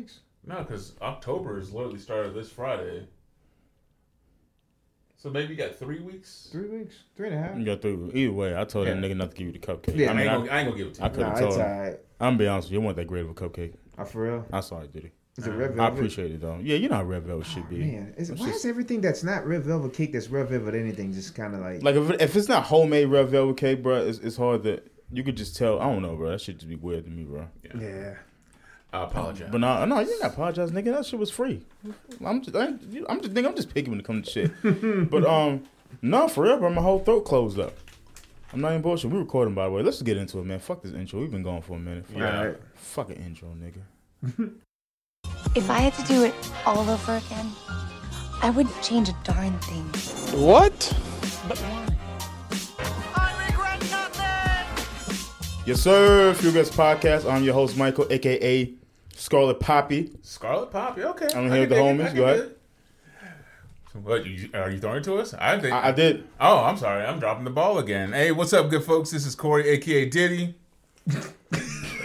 weeks. No, because October is literally started this Friday. So maybe you got three weeks. Three weeks, three and a half. You got three. Either way, I told that Yeah. nigga not to give you the cupcake. Yeah. I I, mean, ain't I, gonna, I ain't gonna give it to you. I could've Nah, told it's him. alright. I'm gonna be honest with you. It wasn't that great of a cupcake. Oh, for real? I saw it, did he? Is it red velvet? I appreciate it though. Yeah, you know how red velvet should oh, be. Man, is, why just- is everything that's not red velvet cake that's red velvet anything just kind of like? Like if, if it's not homemade red velvet cake, bro, it's, it's hard that you could just tell. I don't know, bro. That shit just be weird to me, bro. Yeah. yeah. I apologize. But no, no, you did not apologize, nigga. That shit was free. I'm just, I, am just, nigga, I'm just picky when it comes to shit. but um, no, for real, bro. My whole throat closed up. I'm not even bullshit. We recording by the way. Let's just get into it, man. Fuck this intro. We've been going for a minute. Fuck, Yeah. Alright. fuck an intro, nigga. If I had to do it all over again, I wouldn't change a darn thing. What? But why? Yes, sir. Few Guys Podcast. I'm your host, Michael, aka Scarlet Poppy. Scarlet Poppy, okay. I'm I here with can the homies. I Go ahead. dig it. So what, you, are you throwing it to us? I think. I, I did. Oh, I'm sorry. I'm dropping the ball again. Hey, what's up, good folks? This is Corey, aka Diddy.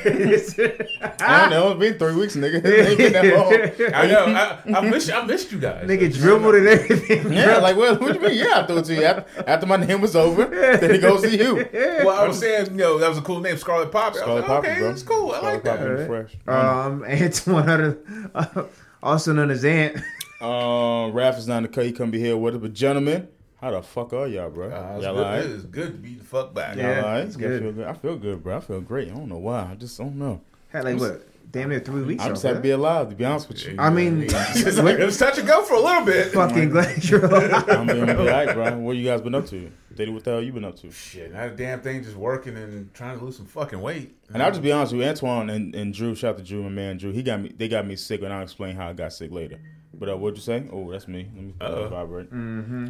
I don't know. It's been three weeks, nigga. It ain't been that long. I know. I, I missed. I missed you guys. Nigga dribbled and everything. Yeah, like, well, what do you mean? Yeah, I threw it to you after, after my name was over. Then it goes to you. Well, I was saying, you know, that was a cool name, Scarlet Poppy. I Scarlet was like, Poppy, okay, bro. it's cool. I like Scarlet that. Poppy, fresh. Um, Antoine, Hunter, uh, also known as Ant. Um, Raph is not in the cut. He couldn't be here with us. But gentlemen, how the fuck are y'all, bro? Uh, it's y'all good, alright? It's good to be the fuck back. Yeah. Y'all alright? it's I good. feel good. I feel good, bro. I feel great. I don't know why. I just don't know. Had like what? Damn near three weeks. I'm just off, happy to be alive, to be honest with you. I mean, It's like, it was touch and go for a little bit. fucking glad you're alive. I'm being alright, bro. What you guys been up to? Daddy, what the hell you been up to? Shit, not a damn thing. Just working and trying to lose some fucking weight. And I'll just be honest with you, Antoine and, and Drew, shout out to Drew, my man Drew. He got me they got me sick and I'll explain how I got sick later. But uh, what'd you say? Oh, that's me. Let me uh, Uh-oh. vibrate.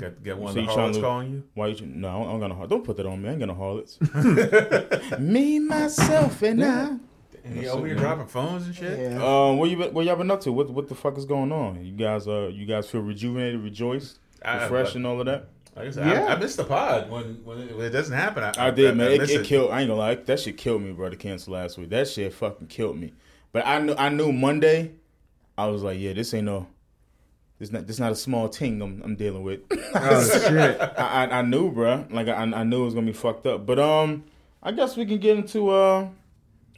Got, got one So of the harlots calling you. Why you? No, I don't got no. har- Don't put that on me. I ain't got no harlots. me, myself, and I. And you over here dropping phones and shit. Um, what you been, what y'all been up to? What what the fuck is going on? You guys uh you guys feel rejuvenated, rejoiced, I- refreshed, and all of that. Like I said, Yeah. I, I missed the pod when when it, when it doesn't happen. I, I did, man. It, miss it killed. I ain't gonna lie. That shit killed me, bro. To cancel last week. That shit fucking killed me. But I knew I knew Monday. I was like, yeah, this ain't no. This not this not a small thing I'm, I'm dealing with. Oh shit. I, I I knew, bro. Like I I knew it was gonna be fucked up. But um, I guess we can get into uh.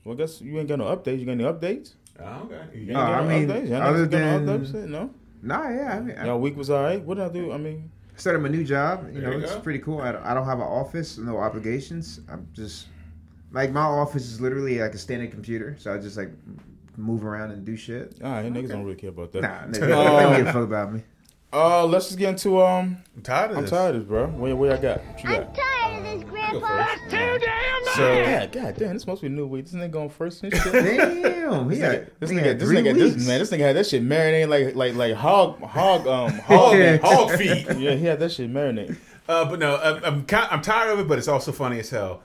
Well, I guess you ain't got no updates. You got any updates? Oh, okay. You You ain't No, got I no mean, updates? Y'all other niggas no than- updates? no. Nah, yeah. I mean, I Y'all week was alright. What did I do? I mean, started my new job. You know, you it's go. pretty cool. I don't, I don't have an office, no obligations. I'm just like my office is literally like a standing computer, so I just like move around and do shit. all right, niggas don't really care about that. Nah, nigga, they don't give a fuck about me. Uh, let's just get into um. I'm tired of this. I'm this. tired of this, bro. Where, where y'all got? What you got? tired of this, grandpa. Go Grandpa. first. So God, God damn, this must be a new week. This nigga going first and shit. Damn, he This got, nigga, this nigga, this nigga, this man, this nigga had that shit marinating like, like, like hog, hog, um, hog, hog. hog feet. yeah, he had that shit marinating. Uh, but no, I'm I'm, I'm tired of it. But it's also funny as hell.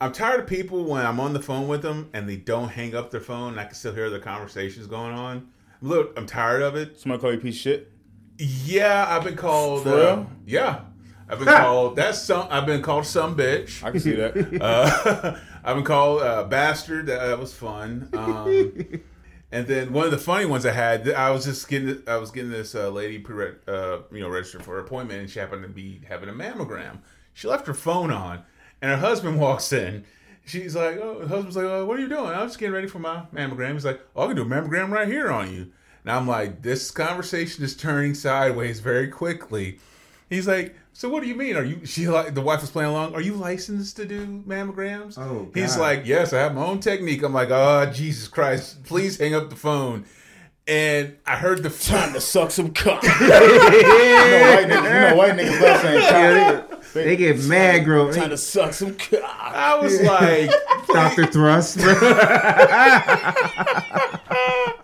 I'm tired of people when I'm on the phone with them and they don't hang up their phone. and I can still hear their conversations going on. Look, I'm tired of it. Somebody call you a piece of shit. Yeah, I've been called. For uh, real? yeah, I've been called. That's some. I've been called some bitch. I can see that. Uh, I've been called uh, bastard. That, that was fun. Um, and then one of the funny ones I had, I was just getting, I was getting this uh, lady pre, uh, you know, registered for her appointment, and she happened to be having a mammogram. She left her phone on, and her husband walks in. She's like, "Oh," the husband's like, oh, "What are you doing?" I'm just getting ready for my mammogram. He's like, "Oh, I can do a mammogram right here on you." And I'm like, "This conversation is turning sideways very quickly." He's like, "So what do you mean? Are you?" She like the wife was playing along. Are you licensed to do mammograms? Oh, He's God. like, "Yes, I have my own technique." I'm like, "Oh, Jesus Christ! Please hang up the phone." And I heard the Time to suck some cock. you know white niggas, you know white niggas love saying Yeah, cock. They, they get mad, bro. Trying to suck some cock. I was like, Doctor Thrust.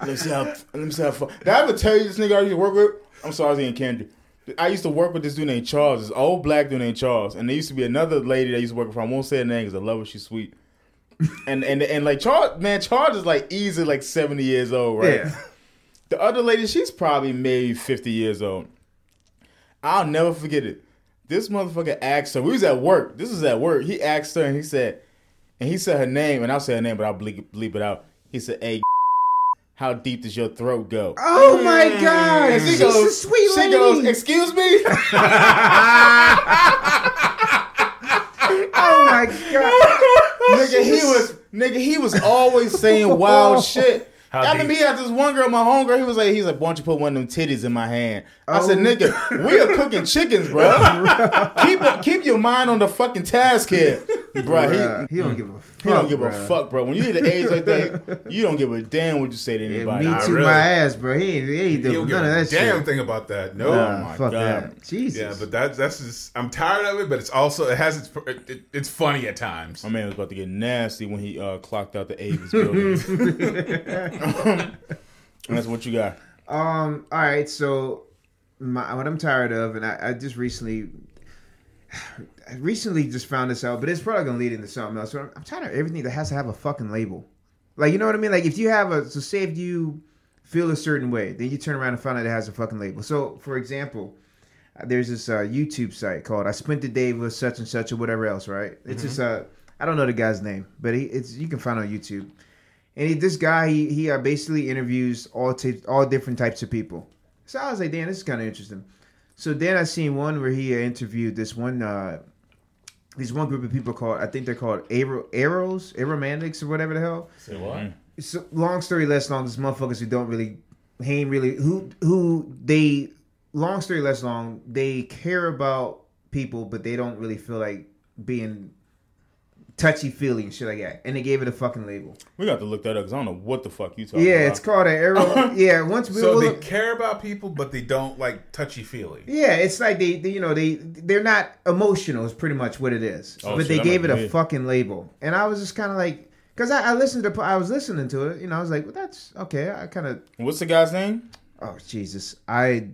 Let me see how. Let me see how. Fun. Did I ever tell you this nigga I used to work with? I'm sorry, I was in Kendrick. I used to work with this dude named Charles, this old black dude named Charles, and there used to be another lady that I used to work with. I won't say her name because I love her. She's sweet. and and and like Charles, man, Charles is like easy, like 70 years old, right? yeah. The other lady, she's probably maybe 50 years old. I'll never forget it. This motherfucker asked her. We was at work. This was at work. He asked her, and he said, and he said her name, and I'll say her name, but I'll bleep, bleep it out. He said, "Hey," how deep does your throat go? Oh my mm. god, And she's a sweet she lady. goes, excuse me? oh my god. nigga, he was nigga, he was always saying wild shit. How I remember deep? he had this one girl, my homegirl. He was like, he's like, why don't you put one of them titties in my hand? I said, Oh. nigga, we are cooking chickens, bro. keep keep your mind on the fucking task here, bro. He, he don't give a fuck. he don't give a fuck, bro. When you hit the age like that, you don't give a damn what you say to Yeah, anybody. me too, really. my ass, bro. He ain't, he ain't He doing don't give none of that damn shit. thing about that. No. Nah, my fuck God. that. Jesus. Yeah, but that's that's just I'm tired of it, but it's also it has its it, it- it's funny at times. My man was about to get nasty when he uh, clocked out the Avis building. And that's what you got. Um. All right. So, my, what I'm tired of, and I, I just recently, I recently just found this out, but it's probably gonna lead into something else. So I'm, I'm tired of everything that has to have a fucking label. Like, you know what I mean? Like, if you have a, so say if you feel a certain way, then you turn around and find out it has a fucking label. So, for example, there's this uh, YouTube site called "I Spent the Day with Such and Such" or whatever else, right? It's just uh, I don't know the guy's name, but he, it's you can find it on YouTube. And he, this guy, he, he uh, basically interviews all t- all different types of people. So I was like, damn, this is kind of interesting. So then I seen one where he uh, interviewed this one, uh, this one group of people called, I think they're called Aero, Arrows, Aromantics or whatever the hell. Say what? So long story less long, this motherfuckers who don't really, he ain't really, who, who they, long story less long, they care about people, but they don't really feel like being touchy feely and shit like that. And they gave it a fucking label. We got to look that up because I don't know what the fuck you talking Yeah, about. it's called an arrow. yeah, once we So will they look- care about people, but they don't like touchy feely. yeah, it's like they, they, you know, they they're not emotional. Is pretty much what it is. Oh, but shit, they I gave it a be fucking label, and I was just kind of like, because I, I listened to, I was listening to it, you know, I was like, well, that's okay. I kind of, What's the guy's name? oh Jesus, I,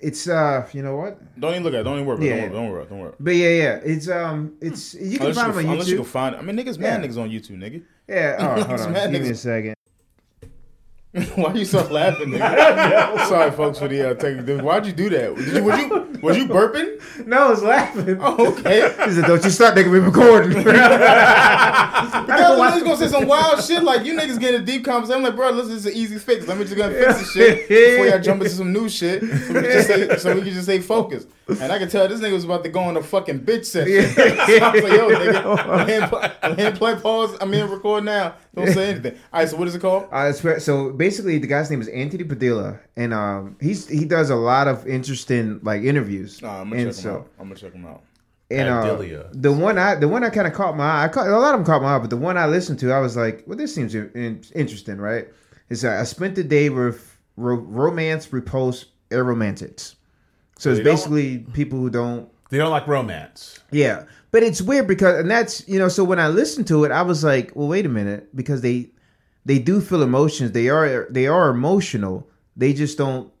it's uh, you know what? Don't even look at it. Don't even worry about Yeah, it. Don't, worry, don't worry. Don't worry. But yeah, yeah, it's um, it's you can Unless find you, them on unless you can YouTube. find I mean, niggas, mad Yeah. niggas on YouTube, nigga. Yeah, oh, hold on, give me a second. Why you stop laughing, nigga? Sorry, folks, for the uh, technical. Why'd you do that? Did you, was you was you burping? No, I was laughing. Oh, okay. He said, "Don't you stop, nigga. We recording." Because I was gonna say some wild shit like you niggas getting a deep conversation. I'm like, bro, listen, this is an easy fix. Let me just go fix this shit before y'all jump into some new shit. So we can just stay, so we can just stay focused. And I can tell this nigga was about to go on a fucking bitch session. so I was like, yo, nigga, let him, play, let him play pause. I'm in record now. Don't say anything. All right, so what is it called? Uh, swear- so basically, the guy's name is Anthony Padilla, and um, he's he does a lot of interesting like interviews. Nah, I'm gonna and check him so, out. I'm gonna check him out. and uh, Padilla. the one I the one I kind of caught my eye. I caught, a lot of them caught my eye, but the one I listened to, I was like, well, this seems in, interesting, right? It's uh, I spent the day with ro- romance repulse aromantics. So it's basically people who don't They don't like romance. Yeah, but it's weird because, and that's you know, so when I listened to it, I was like, well, wait a minute, because they they do feel emotions. They are they are emotional. They just don't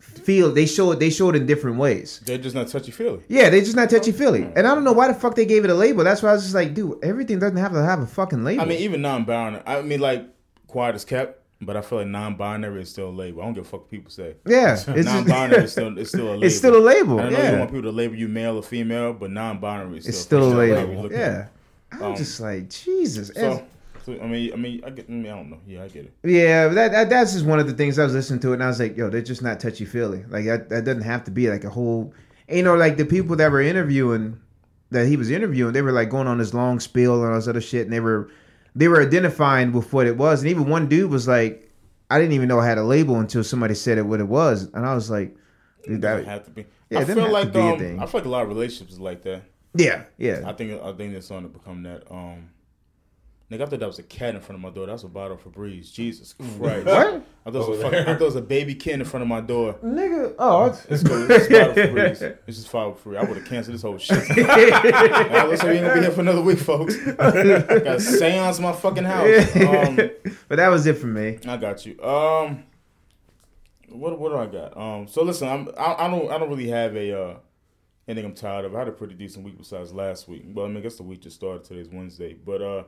feel. They show it. They show it in different ways. They're just not touchy feely. Yeah, they're just not touchy feely. And I don't know why the fuck they gave it a label. That's why I was just like, dude, everything doesn't have to have a fucking label. I mean, even non-binary. I mean, like quiet is kept, but I feel like non-binary is still a label. I don't give a fuck what people say. yeah, it's just- non-binary is still it's still a label. it's still a label. I know you want people to label you male or female, but non-binary is still, it's still a label. at. Yeah, I'm Um, just like Jesus. So, so, I mean, I mean, I get. I, mean, I don't know. Yeah, I get it. Yeah, that, that that's just one of the things I was listening to, it and I was like, yo, they're just not touchy feely. Like that, that doesn't have to be like a whole. You know, like the people that were interviewing, that he was interviewing, they were like going on this long spiel and all this other shit, and they were they were identifying with what it was, and even one dude was like, I didn't even know I had a label until somebody said it what it was, and I was like, dude, It doesn't that, have to be. Yeah, I feel like um. I feel like a lot of relationships is like that. yeah, yeah, I think I think it's starting to become that. Um, nigga, I thought that was a cat in front of my door. That's a bottle for breeze. Jesus Christ. What? I thought, it was a fucking. I thought it was a baby kid in front of my door. nigga. Oh, It's. It's bottle for breeze. It's just five for free. I would have canceled this whole shit. Alright, looks like we ain't gonna be here for another week, folks. I got a seance in my fucking house. Um, but that was it for me. I got you. Um, what what do I got? Um, so listen, I'm I, I don't I don't really have a uh anything I'm tired of. I had a pretty decent week besides last week. Well, I mean, I guess the week just started. Today's Wednesday, but uh,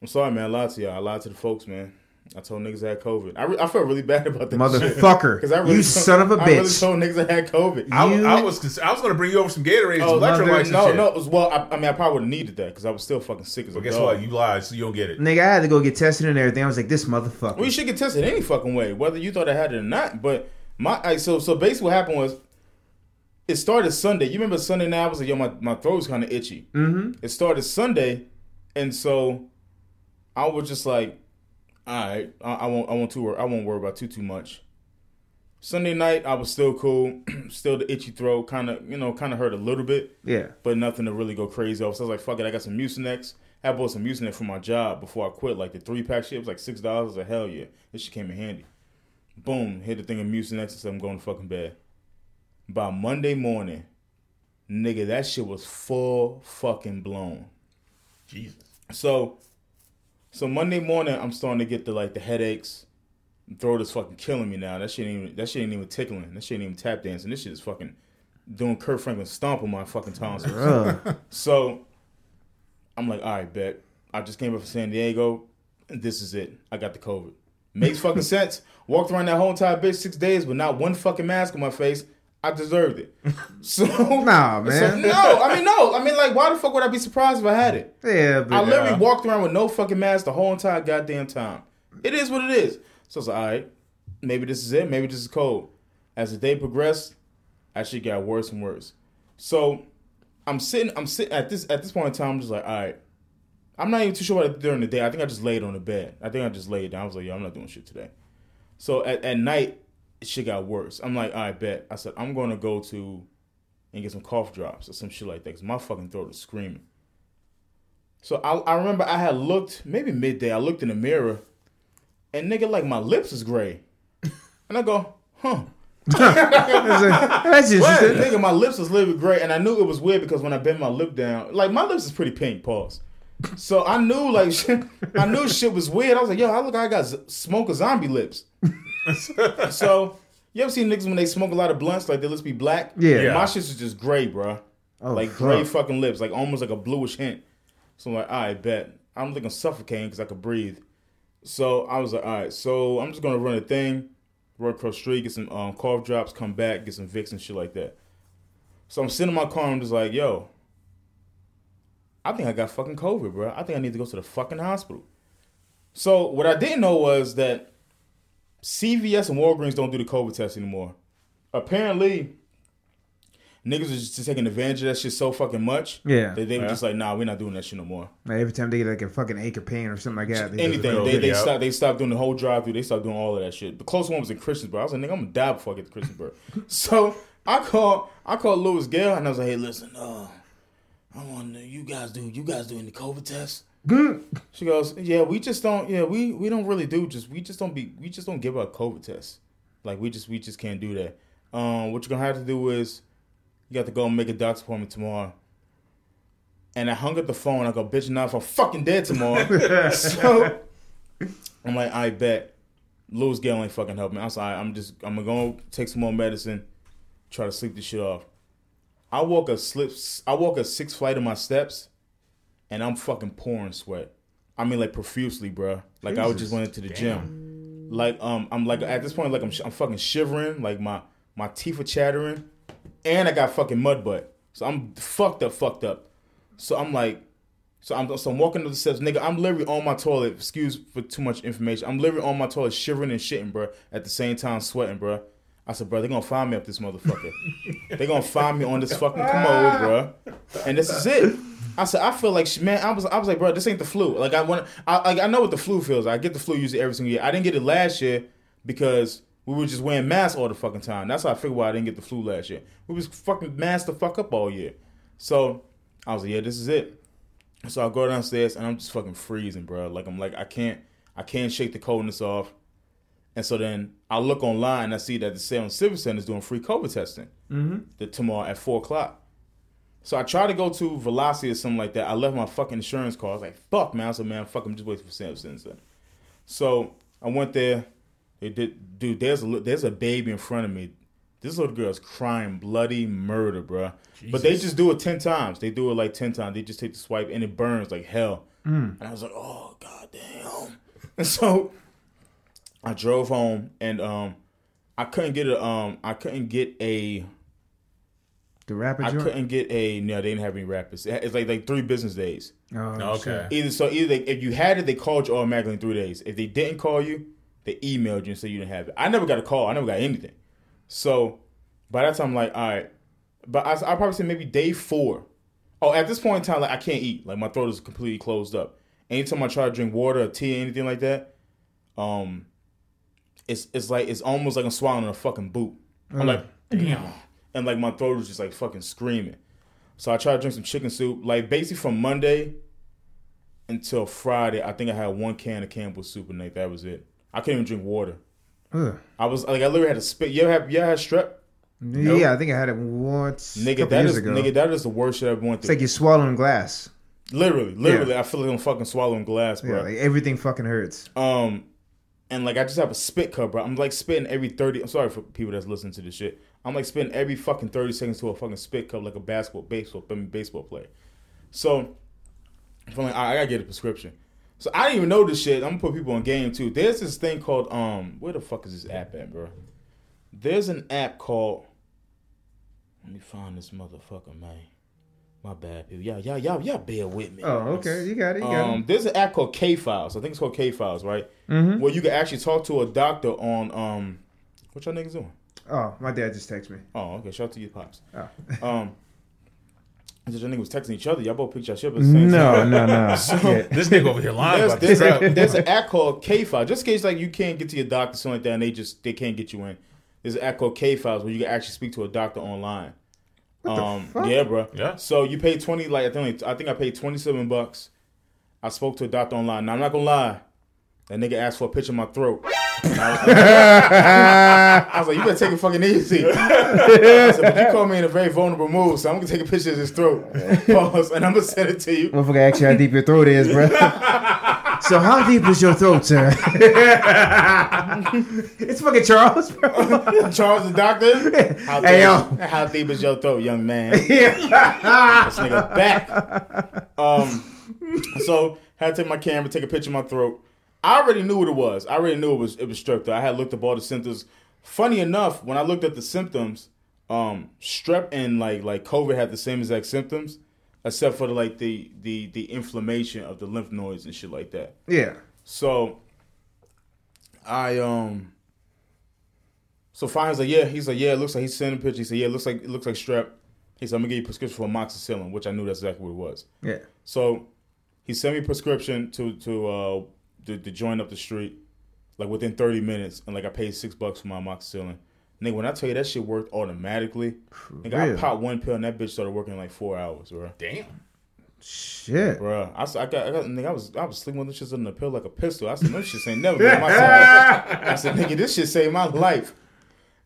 I'm sorry, man. I lied to y'all. I lied to the folks, man. I told niggas I had COVID. I, re- I felt really bad about that shit. Motherfucker. 'Cause I really You told- son of a I really bitch. told niggas I had COVID. I, You- I was cons- I was gonna bring you over some Gatorade, Oh, some electrolytes, no, no. It was, well, I, I mean, I probably would have needed that because I was still fucking sick as a But guess dog. what? You lied, so you don't get it. Nigga, I had to go get tested and everything. I was like, this motherfucker. Well, you should get tested any fucking way, whether you thought I had it or not. But my I, so so basically what happened was it started Sunday. You remember Sunday night? I was like, yo, my, my throat was kind of itchy. Mm-hmm. It started Sunday, and so I was just like, all right, I, I won't I won't too I won't worry about too too much. Sunday night, I was still cool, still the itchy throat, kind of you know, kind of hurt a little bit, yeah. but nothing to really go crazy off. So I was like, fuck it, I got some Mucinex. I bought some Mucinex for my job before I quit, like the three pack shit was like six dollars. I was like, hell yeah, this shit came in handy. Boom, hit the thing of Mucinex and said I'm going to fucking bed. By Monday morning, nigga, that shit was full fucking blown. Jesus. So, so Monday morning, I'm starting to get the like the headaches. Throat is fucking killing me now. That shit ain't even that shit ain't even tickling. That shit ain't even tap dancing. This shit is fucking doing Kirk Franklin stomp on my fucking tonsils. So I'm like, all right, bet. I just came up from San Diego. And this is it. I got the COVID. Makes fucking sense. Walked around that whole entire bitch six days with not one fucking mask on my face. I deserved it. So Nah, man. so, no, I mean no. I mean like, why the fuck would I be surprised if I had it? yeah, but I literally Yeah. walked around with no fucking mask the whole entire goddamn time. It is what it is. So I was like, all right, maybe this is it. Maybe this is cold. As the day progressed, shit got worse and worse. So I'm sitting, I'm sitting at this at this point in time. I'm just like, all right. I'm not even too sure what I did during the day. I think I just laid on the bed. I think I just laid down. I was like, yo, I'm not doing shit today. So at, at night, shit got worse. I'm like, all right, bet. I said, I'm going to go to and get some cough drops or some shit like that because my fucking throat is screaming. So I, I remember I had looked maybe midday. I looked in the mirror, and nigga, like my lips is gray, and I go, huh. that's But, interesting. nigga, my lips was a little bit gray, and I knew it was weird because when I bent my lip down, like my lips is pretty pink. Pause. So I knew like shit, I knew shit was weird. I was like, yo, I look, like I got z- smoke zombie lips. so you ever seen niggas when they smoke a lot of blunts, like their lips be black? Yeah. Yeah. My shit is just gray, bro. Oh, like fuck. gray fucking lips, like almost like a bluish hint. So I'm like, all right, bet. I don't think I'm looking suffocating because I could breathe. So I was like, all right, so I'm just gonna run a thing, run across the street, get some um, cough drops, come back, get some Vicks and shit like that. So I'm sitting in my car, I'm just like, yo, I think I got fucking COVID, bro. I think I need to go to the fucking hospital. So what I didn't know was that CVS and Walgreens don't do the COVID test anymore. Apparently, niggas are just taking advantage of that shit so fucking much. Yeah. That they were Yeah. just like, nah, we're not doing that shit no more. Like, every time they get like a fucking ache or pain or something like that. they just- Anything. They, they video. stopped they stopped doing the whole drive through. They stopped doing all of that shit. The close one was in Christiansburg. I was like, nigga, I'm gonna die before I get to Christiansburg. so I called I called LewisGale and I was like, hey, listen, uh, I want to you guys do you guys doing the COVID test? She goes, yeah, we just don't. Yeah, we we don't really do. Just we just don't be. We just don't give out COVID tests. Like we just we just can't do that. Um, what you're gonna have to do is you got to go and make a doctor's appointment tomorrow. And I hung up the phone. I go, bitch, now if I'm fucking dead tomorrow. so I'm like, I bet. LewisGale ain't fucking helping me. I was like, I'm just, I'm gonna go take some more medicine, try to sleep this shit off. I walk a slip, I walk a six flight of my steps, and I'm fucking pouring sweat. I mean, like profusely, bro. Like I was just Jesus. went into the gym. Like um, I'm like at this point, like I'm, sh- I'm fucking shivering. Like my my teeth are chattering, and I got fucking mud butt. So I'm fucked up, fucked up. So I'm like, so I'm so I'm walking to the steps, nigga. I'm literally on my toilet. Excuse for too much information. I'm literally on my toilet, shivering and shitting, bro. At the same time, sweating, bro. I said, bro, they're gonna find me up this motherfucker. they're gonna find me on this fucking commode, bro. And this is it. I said, I feel like, man, I was, I was like, bro, this ain't the flu. Like I want, I, like I know what the flu feels. I get the flu usually every single year. I didn't get it last year because we were just wearing masks all the fucking time. That's how I figured why I didn't get the flu last year. We was fucking masked the fuck up all year. So I was like, yeah, this is it. So I go downstairs and I'm just fucking freezing, bro. Like I'm like I can't I can't shake the coldness off. And so then I look online and I see that the Salem Civic Center is doing free COVID testing mm-hmm. the, tomorrow at four o'clock. So I tried to go to Velocity or something like that. I left my fucking insurance card. I was like, fuck, man. I said, man, fuck, I'm just waiting for Salem Civic Center. So I went there. They did, dude. There's a there's a baby in front of me. This little girl's crying bloody murder, bruh. But they just do it ten times. They do it like ten times. They just take the swipe and it burns like hell. And I was like, oh god damn. And so I drove home and um, I couldn't get a um, I couldn't get a The rapper I joint. couldn't get a no. They didn't have any rappers. It's like like three business days. Oh, Okay. Either so either they, if you had it, they called you automatically in three days. If they didn't call you, they emailed you and said you didn't have it. I never got a call. I never got anything. So by that time, I'm like, all right. But I, I probably say maybe day four. Oh, at this point in time, like I can't eat. Like my throat is completely closed up. Anytime I try to drink water or tea or anything like that, um, it's it's like it's almost like I'm swallowing a fucking boot. I'm like, damn, and like my throat is just like fucking screaming. So I tried to drink some chicken soup. Like basically from Monday until Friday, I think I had one can of Campbell's soup and like that was it. I couldn't even drink water. Ugh. I was like I literally had to spit. You ever have you ever had strep? Yeah, I think I had it once. Nigga, that is ago. nigga, that is the worst shit I've it's through. like you're swallowing glass. literally, literally, I feel like I'm fucking swallowing glass, Yeah, bro. like everything fucking hurts. Um, and like I just have a spit cup, bro. I'm like spitting every thirty. I'm sorry for people that's listening to this shit. I'm like spitting every fucking thirty seconds to a fucking spit cup, like a basketball, baseball, baseball player. So I'm like, I, I gotta get a prescription. So I didn't even know this shit. I'm gonna put people on game too. There's this thing called um, where the fuck is this app at, bro? There's an app called. Let me find this motherfucker, man. My bad, people. Y'all, y'all, y'all, y'all bear with me. Oh, okay. You got it. You got Um, it. there's an app called K Files. I think it's called K Files, right? Mm-hmm. Where you can actually talk to a doctor on um, what y'all niggas doing? Oh, my dad just texted me. Oh, okay. Shout out to your pops. Oh. Um, just your niggas was texting each other. Y'all both picked your shit up at the same No, time. no, no. Yeah. This nigga over here lying There's, about there's, this. a, there's an app called K Files. Just in case like you can't get to your doctor, something like that, and they just they can't get you in. There's an app called K Files where you can actually speak to a doctor online. Um, fuck? yeah, bro. Yeah. So you pay twenty, like I think I think I paid twenty seven bucks. I spoke to a doctor online. Now I'm not gonna lie, that nigga asked for a picture of my throat. I was like, you better take it fucking easy. I said, but you called me in a very vulnerable mood, so I'm gonna take a picture of his throat. Pause, and I'm gonna send it to you. Motherfucker ask you how deep your throat is, bro. So how deep is your throat, sir? it's fucking Charles, bro. Charles the doctor. How Hey, deep, yo. how deep is your throat, young man? Yeah. this nigga back. Um, so had to take my camera, take a picture of my throat. I already knew what it was. I already knew it was it was strep. Though I had looked up all the symptoms. Funny enough, when I looked at the symptoms, um, strep and like like COVID had the same exact symptoms, except for the, like the the the inflammation of the lymph nodes and shit like that. yeah. So I um so Fine's like, yeah, he's like, yeah, it looks like he's sending a picture. He said, yeah, it looks like it looks like strep. He said, I'm gonna get you a prescription for amoxicillin, which I knew that's exactly what it was. Yeah. So he sent me a prescription to to uh to, to join up the street, like within 30 minutes, and like I paid six bucks for my amoxicillin. Nigga, when I tell you that shit worked automatically, nigga, I Really? popped one pill and that bitch started working in like four hours, bro. Damn. Shit. Bruh, I, s- I got, I got, nigga, I was, I was sleeping with this shit in the pill like a pistol. I said, no shit ain't never been my side. I said, nigga, this shit saved my life.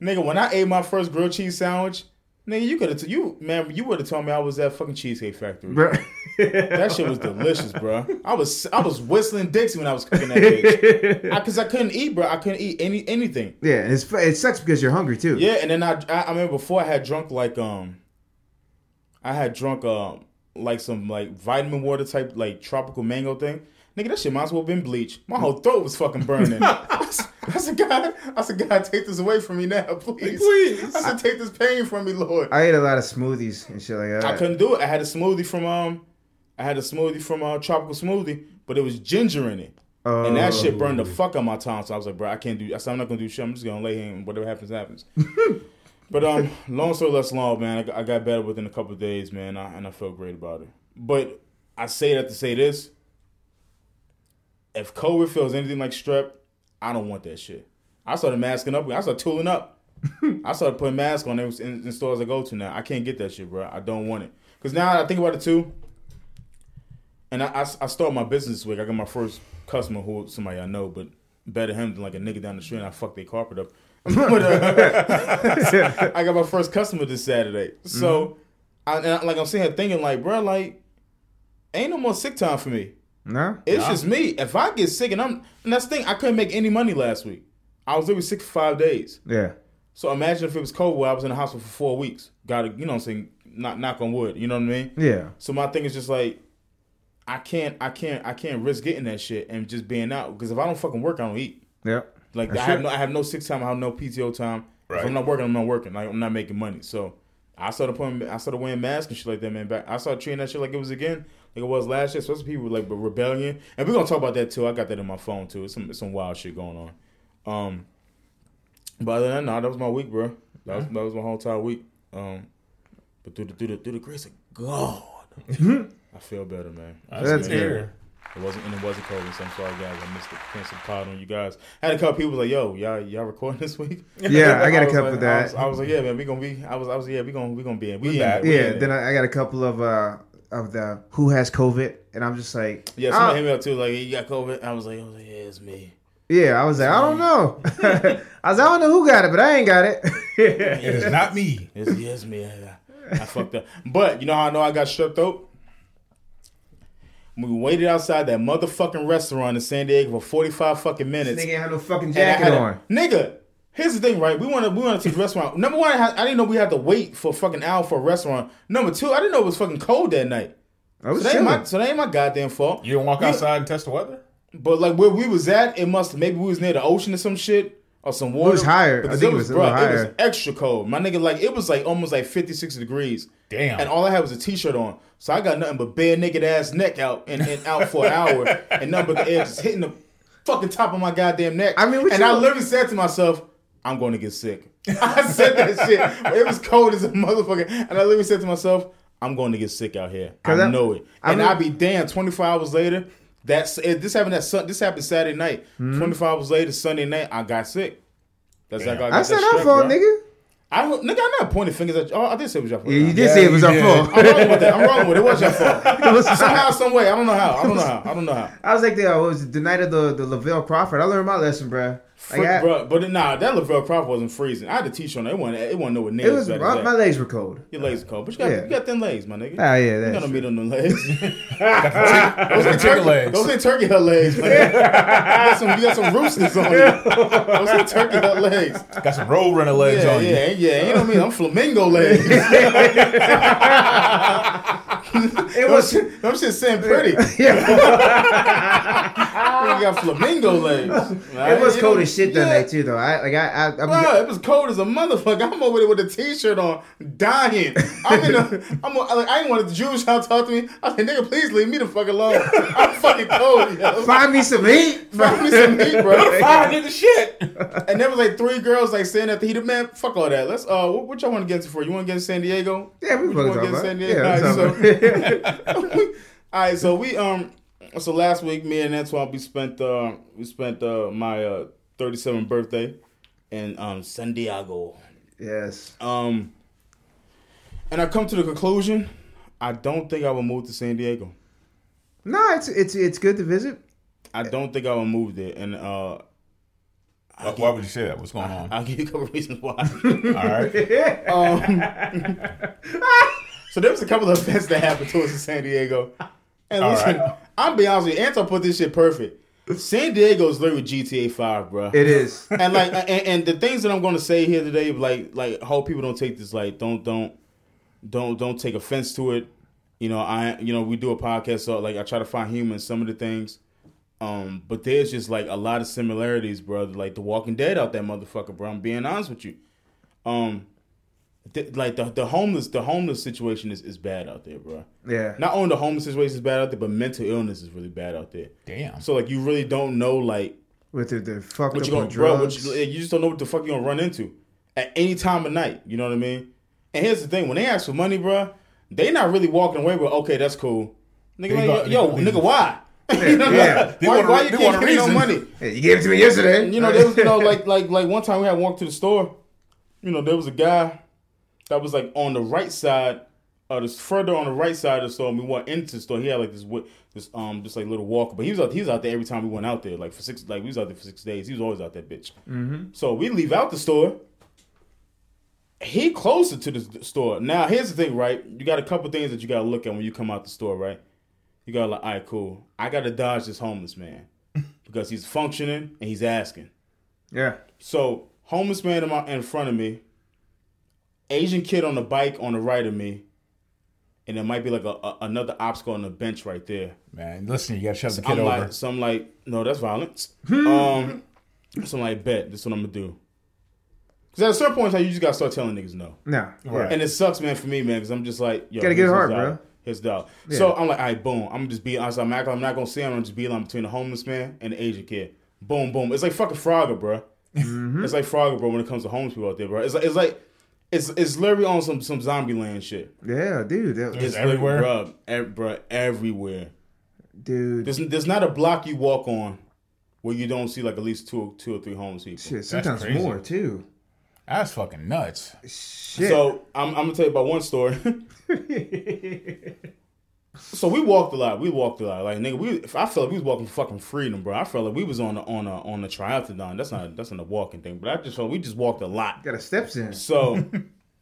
Nigga, when I ate my first grilled cheese sandwich, nigga, you could have, you man, you would have told me I was at fucking Cheesecake Factory. Bro. That shit was delicious, bro. I was, I was whistling Dixie when I was cooking that bitch, I, cause I couldn't eat, bro. I couldn't eat any anything. yeah, and it's it sucks because you're hungry too. Yeah, and then I, I, I remember before I had drunk like um, I had drunk um like some like vitamin water type like tropical mango thing. Nigga, that shit might as well have been bleach. My whole throat was fucking burning. I said, God, I said, God, take this away from me now, please. Please. I said, take this pain from me, Lord. I, I ate a lot of smoothies and shit like that. I couldn't do it. I had a smoothie from um, I had a smoothie from uh, tropical smoothie, but it was ginger in it. And that shit burned the fuck out my tongue. So I was like, bro, I can't do. I said, I'm not gonna do shit. I'm just gonna lay here and whatever happens, happens. but um, long story less long, man. I got, I got better within a couple of days, man, I, and I felt great about it. But I say that to say this: if COVID feels anything like strep, I don't want that shit. I started masking up. I started tooling up. I started putting masks on in, in, in stores I go to now. I can't get that shit, bro. I don't want it. Cause now I think about it too. And I, I, I started my business this week. I got my first customer who somebody I know, but better him than like a nigga down the street and I fucked their carpet up. But, uh, I got my first customer this Saturday. So, I, and I, like I'm sitting here thinking, like, bro, like, ain't no more sick time for me. no. It's just me. If I get sick and I'm, and that's the thing, I couldn't make any money last week. I was literally sick for five days. Yeah. So imagine if it was COVID where I was in the hospital for four weeks. Got to, you know what I'm saying? Not knock on wood. You know what I mean? Yeah. So my thing is just like, I can't, I can't, I can't risk getting that shit and just being out because if I don't fucking work, I don't eat. Yeah. Like That's I have it. no I have no sick time. I have no PTO time. If Right. I'm not working, I'm not working. Like I'm not making money. So I started putting I started wearing masks and shit like that, man. Back I started treating that shit like it was again, like it was last year. Especially people with like rebellion, and we're gonna talk about that too. I got that in my phone too. It's some it's some wild shit going on. Um, but other than that, nah, that was my week, bro. That was, that was my whole entire week. Um, but through the through the through the grace of God, I feel better, man. That's That's good. to good. hear. It wasn't and it wasn't COVID, so I'm sorry guys. I missed the cancel pod on you guys. I had a couple people like, yo, y'all y'all recording this week? Yeah, I got a couple like, of I that. was, I was like, yeah, man, we gonna be I was I was yeah, we gonna we gonna be in. We We it, Yeah, then I, I got a couple of uh of the who has COVID, and I'm just like, yeah, I somebody don't- hit me up too, like, you got COVID? I was like, I was like, yeah, it's me. yeah, I was like, I don't know. I was, like, I don't know who got it, but I ain't got it. It is not me. It's, yeah, it's me. I, I fucked up. But you know how I know I got strep throat? We waited outside that motherfucking restaurant in San Diego for 45 fucking minutes. Nigga ain't have no fucking And jacket had a- on. Nigga, here's the thing, right? We want to we want to take the restaurant. Number one, I, had, I didn't know we had to wait for a fucking hour for a restaurant. Number two, I didn't know it was fucking cold that night. I was So that, ain't my, so that ain't my goddamn fault. You didn't walk Yeah. outside and test the weather? But like where we was at, it must maybe we was near the ocean or some shit or some water. was higher. I think it was a bro, little it was extra cold. My nigga, like it was like almost like 56 degrees. Damn. And all I had was a t-shirt on. So I got nothing but bare naked ass neck out and, and out for an hour and nothing but the air just hitting the fucking top of my goddamn neck. I mean, and I literally said to myself, I'm going to get sick. I said that shit. It was cold as a motherfucker. And I literally said to myself, I'm going to get sick out here. I I- know it. I And mean- I'd be damn 24 hours later. That's it, this happened that sun, this happened Saturday night. Hmm? 24 hours later, Sunday night, I got sick. That's like I got That's that not our strep, fault, nigga. I don't- nigga, I'm not pointing fingers at you. Oh, I did say it was your fault. Yeah, you did Yeah, say it was you our fault. I'm wrong with that. I'm wrong with it. It was your fault. It was- Somehow, some way. I don't know how. I don't know how. I don't know how. I was like, the, uh, was the night of the the Lavell Crawford. I learned my lesson, bruh. Like, I- bro, but nah, that Lavell Crawford wasn't freezing. I had a t-shirt on. It wasn't. It wasn't nowhere near it as was bad my, my legs were cold. Your legs are cold, but you got Yeah. you got thin legs, my nigga. Ah, yeah, you that's got no meat on the legs. Got the chick- Those ain't chicken turkey legs. Those ain't turkey head legs, man. you, got some, you got some roosters on you. Those ain't turkey head legs. Got some road runner legs Yeah, on you. yeah, yeah. You know what I mean? I'm flamingo legs. It was Them shit sound pretty. yeah, You got flamingo legs. it was cold as shit that Yeah. night too, though. I like I I, I Bro, it was cold as a motherfucker. I'm over there with a t-shirt on, dying. I'm in a, I'm a, like, I didn't want the Jewish how to talk to me. I said, nigga, please leave me the fuck alone. I'm fucking cold. Yo. find me some meat. Find me some meat, bro. Fire nigga shit. And there was like three girls like saying at the heat of man, fuck all that. Let's uh, what, what y'all want to get into for? You want to get to San Diego? Yeah, we fucking wanna get to San. Diego? Yeah, All that's right, all so- All right, so we um, so last week me and Antoine we spent uh we spent uh my uh 37th birthday in um San Diego. yes. Um, and I come to the conclusion, I don't think I will move to San Diego. No, it's it's it's good to visit. I don't think I will move there, and uh, Why, why would you say that? What's going on? I'll give you a couple reasons why. All right. um, so there was a couple of events that happened to us in San Diego, and All listen, right. I'm be honest with you, Anton put this shit perfect. San Diego is literally GTA Five, bro. It is. and like and, and the things that I'm going to say here today, like like hope people don't take this like don't don't don't don't take offense to it. You know, I you know we do a podcast, so like I try to find humor in some of the things. Um, but there's just like a lot of similarities, bro. Like The Walking Dead out that motherfucker, bro. I'm being honest with you. Um, th- like the the homeless the homeless situation is, is bad out there, bro. Yeah. Not only the homeless situation is bad out there, but mental illness is really bad out there. Damn. So like you really don't know like With the, the fucked what up you on gonna, bro? What you, you just don't know what the fuck you gonna run into at any time of night. You know what I mean? And here's the thing: when they ask for money, bro, they not really walking away with, "Okay, that's cool." Nigga, They like, go- yo, they- nigga, why? You know, yeah. like, They why, a- why you they can't want give me no money? Hey, you gave it to me yesterday. And, you know, there was, you know, like, like, like one time we had walked to the store. You know, there was a guy that was like on the right side, uh, this further on the right side of the store. And we went into the store. He had like this, this, um, just like little walker. But he was out, he was out there every time we went out there, like for six, like we was out there for six days. He was always out there, bitch. So we leave out the store. He closer to the store. Now, here's the thing, right? You got a couple things that you got to look at when you come out the store, right? You got to like, all right, cool. I got to dodge this homeless man because he's functioning and he's asking. yeah. So, homeless man in, my, in front of me, Asian kid on the bike on the right of me, and there might be like a, a another obstacle on the bench right there. Man, listen, you gotta shove the I'm kid over. like, so I'm like, no, that's violence. um, So I'm like, bet, this is what I'm gonna do. Because at a certain point in time, you just gotta start telling niggas no. No. Right. And it sucks, man, for me, man, because I'm just like, yo, Gotta get his hard, bro. His dollar. So I'm like, all right, boom. I'm gonna just be honest. I'm not, I'm not gonna say I'm gonna just be like between the homeless man and the Asian kid. Boom, boom. It's like fucking Frogger, bro. Mm-hmm. It's like Frogger, bro. When it comes to homeless people out there, bro. It's like it's like it's it's literally on some some zombie land shit. Yeah, dude. That, It's literally, everywhere? bro. Ev- bro, everywhere. dude. There's there's not a block you walk on where you don't see like at least two two or three homeless people. Shit, sometimes more too. That's fucking nuts. Shit. So I'm, I'm gonna tell you about one story. so we walked a lot. We walked a lot. Like nigga, we I felt like we was walking for fucking freedom, bro. I felt like we was on a, on a on a triathlon. That's not that's not a walking thing, but I just felt we just walked a lot. got a steps in. So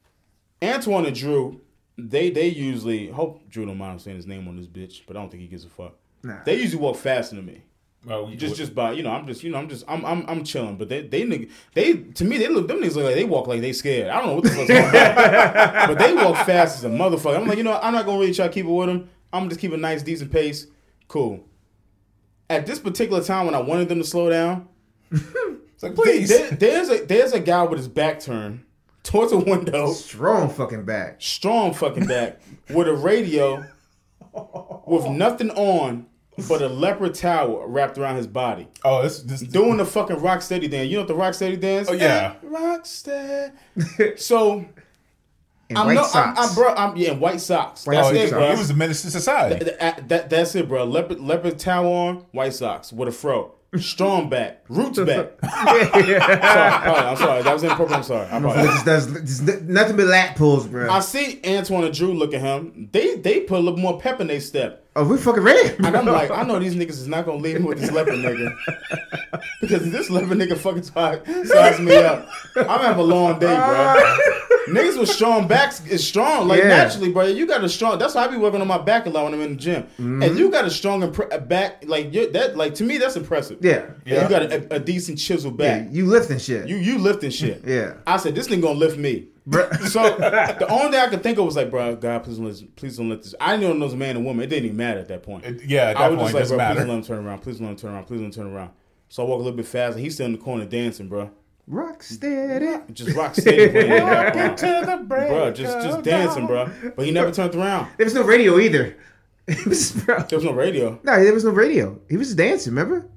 Antoine and Drew, they they usually hope Drew don't mind saying his name on this bitch, but I don't think he gives a fuck. Nah. They usually walk faster than me. Well, we Just just by you know, I'm just you know, I'm just I'm I'm I'm chilling. But they they nigga they to me they look them niggas look like they walk like they scared. I don't know what the fuck's going on. but they walk fast as a motherfucker. I'm like, you know, I'm not gonna really try to keep it with them. I'm gonna just keep a nice, decent pace. Cool. At this particular time when I wanted them to slow down, it's like, please. there- there's a there's a guy with his back turned towards a window, Strong fucking back. strong fucking back, with a radio with nothing on but a leopard towel wrapped around his body. oh, this this doing the fucking rock steady dance. You know what the rock steady dance? Oh, yeah. rock steady. So In I'm white no, I'm, socks. I'm bro. I'm yeah, in white socks. White That's it, bro. he was a menace to society. That, that- that's it, bro. Leopard leopard towel on, white socks with a fro, strong back, roots back. sorry, I'm sorry. That was inappropriate. I'm sorry. I apologize. Just does just nothing but lat pulls, bro. I see Antoine and Drew look at him. They they put a little more pep in their step. Oh, we fucking ready. And I'm like, I know these niggas is not gonna leave me with this leopard nigga. because this leopard nigga fucking size, size me up. I'm gonna have a long day, bro. niggas with strong backs is strong. Like Yeah. naturally, bro. You got a strong that's why I be working on my back a lot when I'm in the gym. Mm-hmm. And you got a strong impre- back, like you that like to me that's impressive. yeah. Yeah. You got a, a decent chisel Yeah, back. you lifting shit. You you lifting shit. Yeah. I said this nigga gonna lift me. so the only thing I could think of was like, bro, God, please don't let, please don't let this. I didn't know it was a man and woman. It didn't even matter at that point. It- yeah, at I was point, just like, bro, please don't let him turn around. Please don't let him turn around. Please don't turn around. So I walk a little bit faster. He's still in the corner dancing, bro. Rock steady. Just rock steady, the break bro. Just just dancing, bro. But he never turned around. There was no radio either. It was, bro. There was no radio. No, there was no radio. He was just dancing. Remember?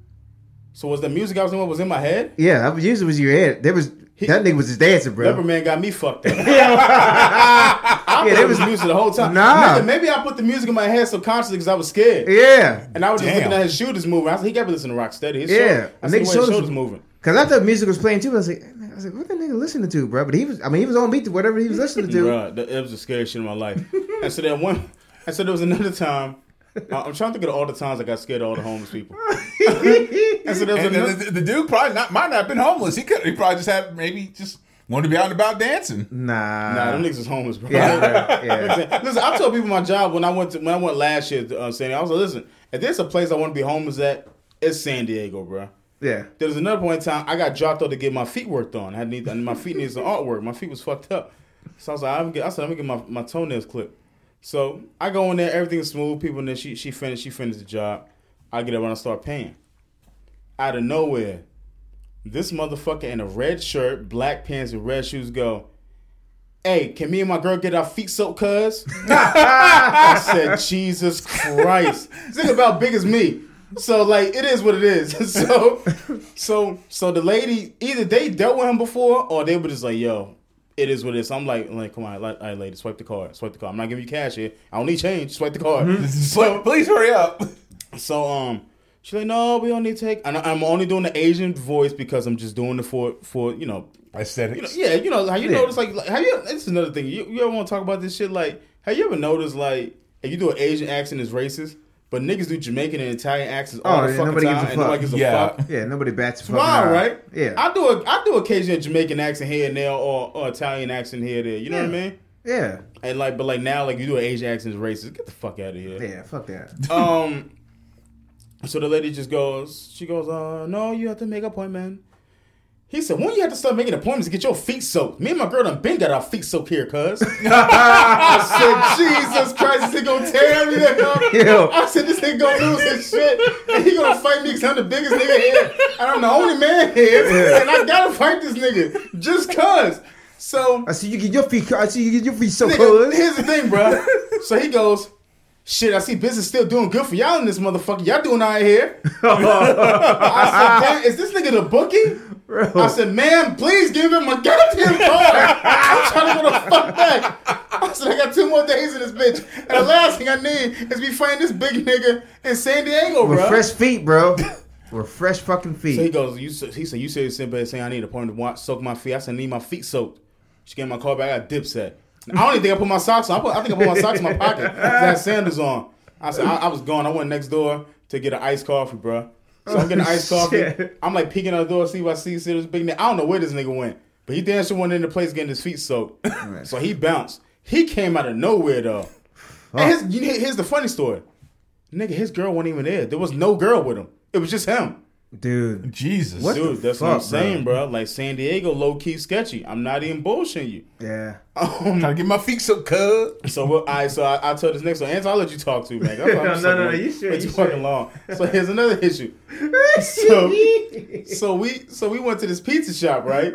So was the music I was in what was in my head? Yeah, I was usually was your head. There was that nigga was just dancing, bro. Leopard Man got me fucked up. I Yeah, it was music the whole time. Nah. Nigga, maybe I put the music in my head subconsciously because I was scared. Yeah, And I was just looking at his shoulders moving. I said, he kept listening to rock steady. His Yeah. shoulder, I And see the niggas' his shoulders- shoulders moving. because I thought music was playing too. I was like, I was like, what the nigga listening to, bro? But he was, I mean, he was on beat to whatever he was listening to. Bruh, that, it was the scariest shit in my life. and so then one, and so there was another time. I- I'm trying to think of all the times I got scared of all the homeless people. and so there was And another, the, the, the dude probably not might not have been homeless. He could he probably just had maybe just wanted to be out and about dancing. Nah, Nah, them niggas is homeless, bro. Yeah. Yeah. listen, I told people my job when I went to when I went last year to uh, San Diego. I was like, listen, if there's a place I want to be homeless at, it's San Diego, bro. yeah. There was another point in time I got dropped off to get my feet worked on. I had need my feet needed some artwork. My feet was fucked up, so I was like, I'm get, I said, I'm gonna get my, my toenails clipped. So I go in there, everything's smooth. People in there, she she finished, she finished the job. I get up and I start paying. Out of nowhere, this motherfucker in a red shirt, black pants, and red shoes go. Hey, can me and my girl get our feet soaked, cuz? I said, Jesus Christ. This nigga about big as me. So like it is what it is. so so so the lady either they dealt with him before or they were just like, yo, it is what it is. I'm like, like, come on, like, all right, lady, swipe the card, swipe the card. I'm not giving you cash here. I don't need change. Swipe the card. But please hurry up. So um, she's like, no, we don't need to take. And I'm only doing the Asian voice because I'm just doing it for for you know, you know Aesthetics. yeah, you know how you Yeah. notice like, like how you. This is another thing. You, you ever want to talk about this shit? Like, have you ever noticed like if you do an Asian accent is racist, but niggas do Jamaican and Italian accents all Oh, the yeah, fucking nobody time gives a and nobody fuck. gives a Yeah. fuck. Yeah, nobody bats. a It's fucking wild, eye. right? Yeah, I do a I do occasionally a Jamaican accent here and there or, or Italian accent here and there. You know what I mean? yeah, And like, but like now, like you do an Asian accent is racist. Get the fuck out of here. yeah. Fuck that. Um, so the lady just goes, she goes, uh, no, you have to make appointment. He said, when you have to start making appointments to get your feet soaked? Me and my girl done been got our feet soaked here, cuz. I said, Jesus Christ, this nigga gonna tear me up. I said, this nigga gonna lose his shit. And he gonna fight me because I'm the biggest nigga here. And I'm the only man here. And I gotta fight this nigga. Just cuz. So, I see you get your feet. I see you get your feet so nigga, cold. here's the thing, bro. So he goes, shit, I see business still doing good for y'all in this motherfucker. Y'all doing all right here. I said, is this nigga the bookie? I said, man, please give him my goddamn card. I'm trying to go the fuck back. I said, I got two more days in this bitch. And the last thing I need is be fighting this big nigga in San Diego, With bro. fresh feet, bro. With fresh fucking feet. So he goes, you, said- he said, you said simply saying I need a point to soak my feet. I said, I need my feet soaked. She gave my car back. I got dipset. I don't even think I put my socks on. I, put, I think I put my socks in my pocket. I had sandals on. I said, I, I was gone. I went next door to get an iced coffee, bro. So I'm getting iced oh, coffee. Shit. I'm like peeking out the door, see if I see, see this big nigga. I don't know where this nigga went, but he danced went in the place getting his feet soaked. so he bounced. He came out of nowhere though. And his, you know, here's the funny story. Nigga, his girl wasn't even there. There was no girl with him. It was just him. Dude. Jesus. What? Dude, the that's what I'm saying, bro. Like San Diego, low key sketchy. I'm not even bullshitting you. Yeah. Um, Trying to get my feet so cuz. so what? I so I, I told this next one. Answer, I'll let you talk to man. I'm, I'm No, no, no, no, you should, way you too should. fucking long. So here's another issue. So, so we so we went to this pizza shop, right?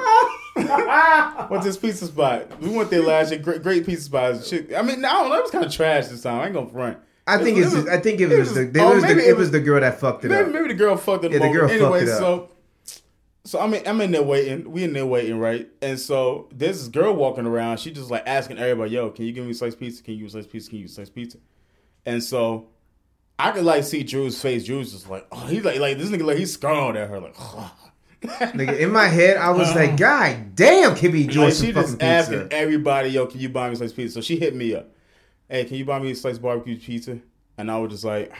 went to this pizza spot. We went there last year. Great, great pizza spot. Shit. I mean, I don't know. It was kind of trash this time. I ain't gonna front. I think It it's. was- I think it was the. Oh, was the. it was the girl that fucked it Maybe, up. maybe the girl fucked it Yeah, the girl fucked anyway, it up. so so I'm in, I'm in there waiting. We in there waiting, right? And so there's this girl walking around. She just like asking everybody, "Yo, can you give me a slice pizza? Can you give me a slice pizza? Can you give me slice pizza?" And so I could like see Drew's face. Drew's just like, oh, he's like, like this nigga, like he's scowled at her, like, Nigga, in my head, I was like, uh-huh. God damn, can we enjoy like some she just asking everybody, "Yo, can you buy me slice pizza?" So she hit me up, "Hey, can you buy me a slice barbecue pizza?" And I was just like.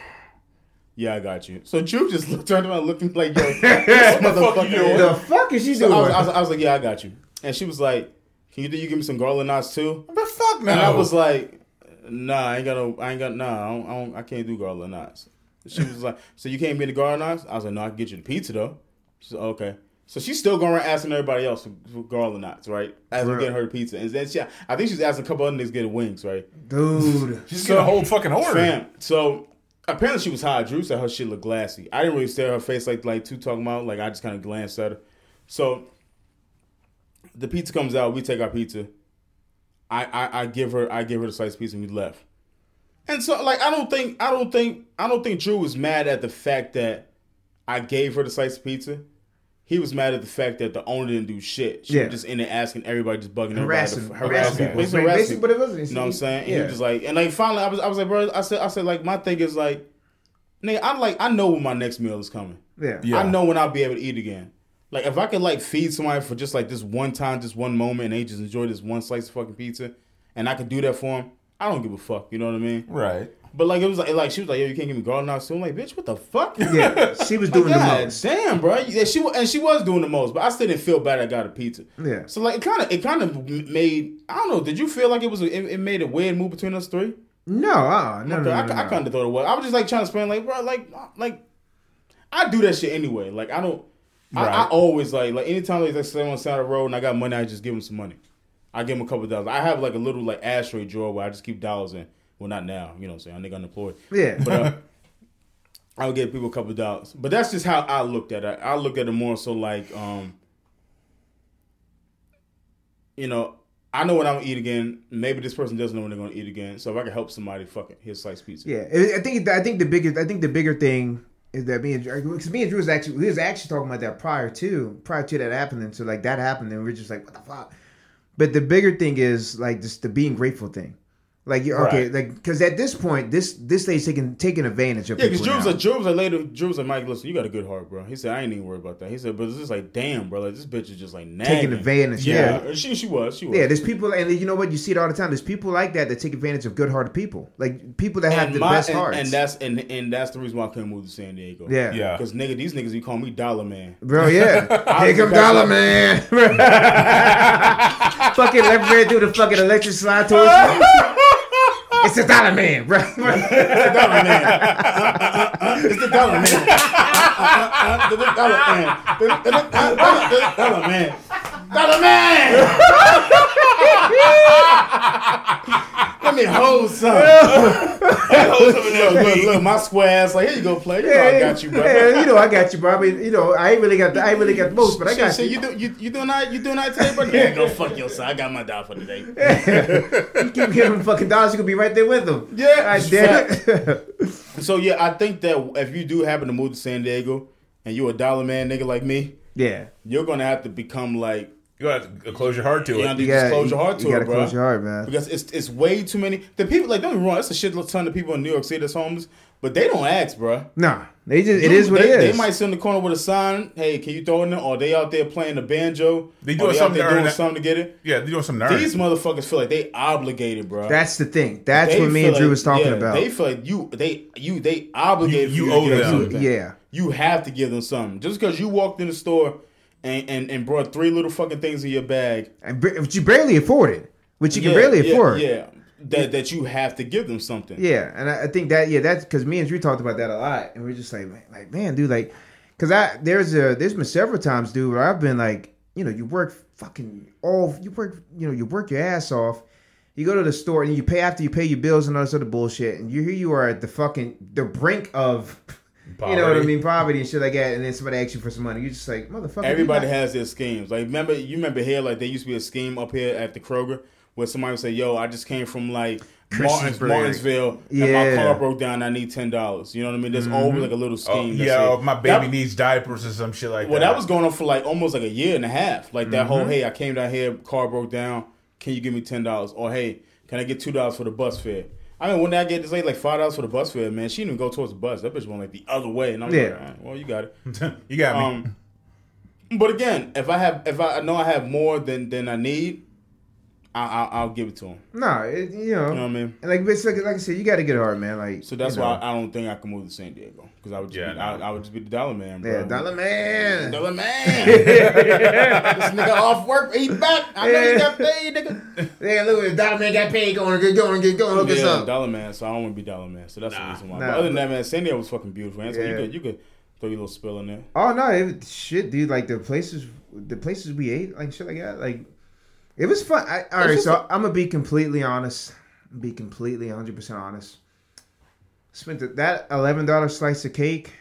Yeah, I got you. So Drew just looked, turned around, looking like, "Yo, this motherfucker." the fuck is she So doing? I was, I, was, I was like, yeah, I got you. And she was like, can you do you give me some garlic knots too? But fuck no. And I was like, nah, I ain't got no, I ain't got, nah, I, don't, I, don't, I can't do garlic knots. She was like, so you can't get the garlic knots? I was like, no, I can get you the pizza though. She like, okay. So she's still going around asking everybody else for, for garlic knots, right? As we're getting her the pizza. And then she, I think she's asking a couple other niggas getting wings, right? Dude. She's getting a whole fucking order. Fam. So apparently she was high. Drew said her shit looked glassy. I didn't really stare at her face like like two talking about. Like I just kind of glanced at her. So the pizza comes out. We take our pizza. I, I I give her I give her the slice of pizza and we left. And so like I don't think I don't think I don't think Drew was mad at the fact that I gave her the slice of pizza. He was mad at the fact that the owner didn't do shit. She Yeah. was just in there asking everybody, just bugging Harassing, everybody, harassing to- people. Basically harassing Basically, but it wasn't. you know what I'm saying? And Yeah. he was just like, and like finally, I was, I was like, bro, I said, I said, like, my thing is like, nigga, I'm like, I know when my next meal is coming. Yeah. Yeah. I know when I'll be able to eat again. Like, if I could like feed somebody for just like this one time, just one moment, and they just enjoy this one slice of fucking pizza, and I could do that for them, I don't give a fuck. You know what I mean? Right. But like, it was like, like she was like, yo, you can't give me garlic knots. So I'm like, bitch, what the fuck? Yeah. She was Like, doing the God most. Damn, bro. Yeah, she and she was doing the most, but I still didn't feel bad. I got a pizza. Yeah. So like, it kind of, it kind of made. I don't know. Did you feel like it was? A, it, it made a weird move between us three? No, uh, no, no, no, I, no, I kind of thought it was. I was just like trying to explain, like, bro, like, like, I do that shit anyway. Like, I don't. I, I always like, like, anytime they like stay on the side of the road and I got money, I just give them some money. I give them a couple dollars. I have like a little like ashtray drawer where I just keep dollars in. Well, not now, you know what I'm saying? I nigga unemployed. Yeah. But uh, I would give people a couple dollars. But that's just how I looked at it. I looked at it more so like, um, you know, I know what I'm gonna eat again. Maybe this person doesn't know when they're gonna eat again. So if I can help somebody, fuck it, here's slice pizza. Yeah, I I think I think the biggest I think the bigger thing is that me and because me and Drew was actually we was actually talking about that prior to prior to that happening. So like that happened, and we are just like, what the fuck. But the bigger thing is like just the being grateful thing. Like you okay, Right. like because at this point, this this lady's taking taking advantage of Yeah, because people. Drew was now. like, Drew was like later, Drew like, Mike, listen, you got a good heart, bro. He said, I ain't even worried about that. He said, but it's just like, damn, bro, like this bitch is just like nagging. Taking advantage, yeah. Uh, she she was, she was. yeah, there's people, and you know what? You see it all the time. There's people like that that take advantage of good-hearted people, like people that have and the my- best and, hearts. and that's and and that's the reason why I couldn't move to San Diego. yeah, Yeah. Because nigga, these niggas you call me Dollar Man. Bro, yeah. I Here was come the Dollar best- Man. fucking left man do the fucking electric slide towards you. it's the dollar man, bro. It's a dollar man. it's the dollar man. The dollar man. The dollar man. Dollar man. Let me hold some. hold some look, look, look, my square ass like, here you go, play. You know I got you, bro. Yeah, you know I got you, bro. I mean, you know, I ain't really got the, I ain't really got the most, but I got Shit, you. shit, you do you, you doing that? You doing that today, bro? Yeah, go fuck yourself. I got my dollar for today. You keep giving him fucking dollars, you gonna be right there with them. Yeah, I did. So yeah, I think that if you do happen to move to San Diego and you a dollar man nigga like me, yeah, you're gonna have to become like You got to close your heart to it. gotta you gotta close your heart you to gotta it, bro. close your heart, man. Because it's it's way too many. The people like don't get me wrong, it's a shit ton of people in New York City that's homeless, but they don't ask, bro. Nah, they just it is what they, it is. They might sit in the corner with a sign, "Hey, can you throw it in?" there? Or they out there playing the banjo. They or doing they out something there to doing that- something to get it. Yeah, they're doing some nerve. These motherfuckers feel like they obligated, bro. That's the thing. That's They what me and Drew like- was talking yeah, about. They feel like you, they, you, they obligated. You- for you to owe give them. something. Yeah. you have to give them something. Just because you walked in the store and, and and brought three little fucking things in your bag, And But you barely afford it. Which you can barely yeah, afford. Yeah, that that you have to give them something. Yeah, and I, I think that yeah, that's because me and Drew talked about that a lot, and we're just like, man, like man, dude, like, because I there's a there's been several times, dude, where I've been like, you know, you work fucking all, you work, you know, you work your ass off, you go to the store and you pay after you pay your bills and all this other bullshit, and you here you are at the fucking the brink of. You know what I mean, poverty and shit like that, and then somebody asks you for some money. You're just like, motherfucker. Everybody not- has their schemes. Like remember, you remember here, like there used to be a scheme up here at the Kroger where somebody would say, "Yo, I just came from like Martins, Christiansburg. Martinsville, and my car broke down. I need ten dollars." You know what I mean? There's always like a little Oh, scheme. that yeah, say- oh, my baby That- needs diapers or some shit like Well, that. Well, that was going on for like almost like a year and a half. Like that Mm-hmm. whole, hey, I came down here, car broke down. Can you give me ten dollars? Or hey, can I get two dollars for the bus fare? I mean, when I get this lady like five dollars for the bus fare, man, she didn't even go towards the bus. That bitch went like the other way, and I'm Yeah. like, right, well, you got it. you got me. Um, but again, if I have, if I know I have more than than I need, I, I, I'll give it to him. No, it, you know, You know what I mean? and like, it's like, like I said, you got to get hard, man. Like, So that's you know. why I don't think I can move to San Diego because I would just Yeah, be, no. I, I would just be the dollar man, bro. yeah, dollar man. Dollar man. this nigga off work, he back. I know he got paid, nigga. Yeah, look at Dollar Man got paid. Going, get going, get going. Look us Yeah, up. dollar man. So I don't want to be dollar man. So that's the reason why. Nah, but other than that, man, San Diego was fucking beautiful. man. So Yeah. you could you could throw your little spill in there. Oh no, it, shit, dude. Like the places, the places we ate, like shit like that. Like it was fun. I, all right, just so I'm gonna be completely honest. Be completely 100 percent honest. Spent the, that eleven dollar slice of cake.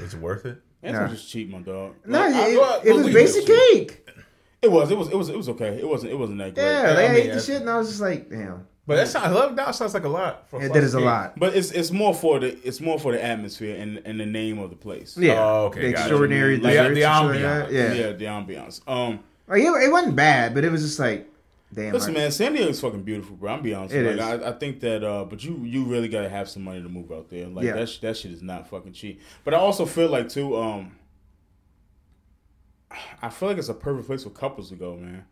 Was it worth it? That's Nah. just cheap, my dog. No, Like, I- it, well, it was well, basic we- cake. it was, it was, it was, it was okay. It wasn't, it wasn't that great. Yeah, they I mean, ate the shit, and I was just like, damn. But that sounds. Eleven dollars sounds like a lot. For Yeah, that is a cake. lot. But it's it's more for the it's more for the atmosphere and, and the name of the place. Yeah. Oh, okay, The extraordinary Like, desserts the and like ambiance. Yeah. yeah, the ambiance. Um, Like, it, it wasn't bad, but it was just like, damn. listen, like- man, San Diego's fucking beautiful, bro. I'm be honest. It like, is. I, I think that, uh, but you you really gotta have some money to move out there. Like Yeah. that sh- that shit is not fucking cheap. But I also feel like too, um, I feel like it's a perfect place for couples to go, man.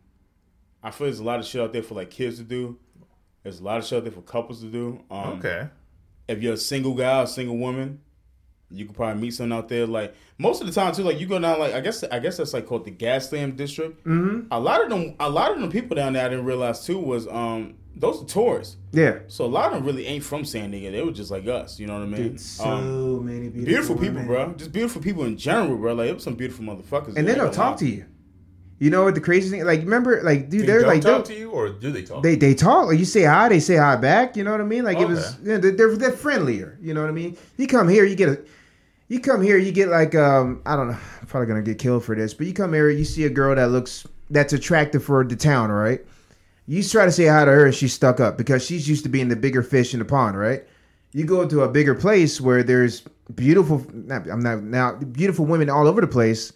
I feel there's a lot of shit out there for like kids to do. There's a lot of shit out there for couples to do. Um, Okay. if you're a single guy or single woman, you could probably meet someone out there. Like most of the time too, like you go down like I guess I guess that's like called the Gaslamp district. Mm-hmm. A lot of them, a lot of them people down there I didn't realize too was um those are tourists. yeah. So a lot of them really ain't from San Diego. They were just like us. You know what I mean? Dude, so Um, many beautiful, beautiful people, bro. Just beautiful people in general, bro. Like it was some beautiful motherfuckers. And they don't talk to you. You know what the crazy thing? Like, remember, like, dude, They they're don't like, talk to you, or do they talk? they they talk. Like, you say hi, they say hi back. You know what I mean? Like, it was, Okay. yeah, they're, they're they're friendlier. You know what I mean? You come here, you get a, you come here, you get like, um, I don't know, I'm probably gonna get killed for this, but you come here, you see a girl that looks that's attractive for the town, right? You try to say hi to her, and she's stuck up because she's used to being the bigger fish in the pond, right? You go to a bigger place where there's beautiful, not, I'm not now beautiful women all over the place.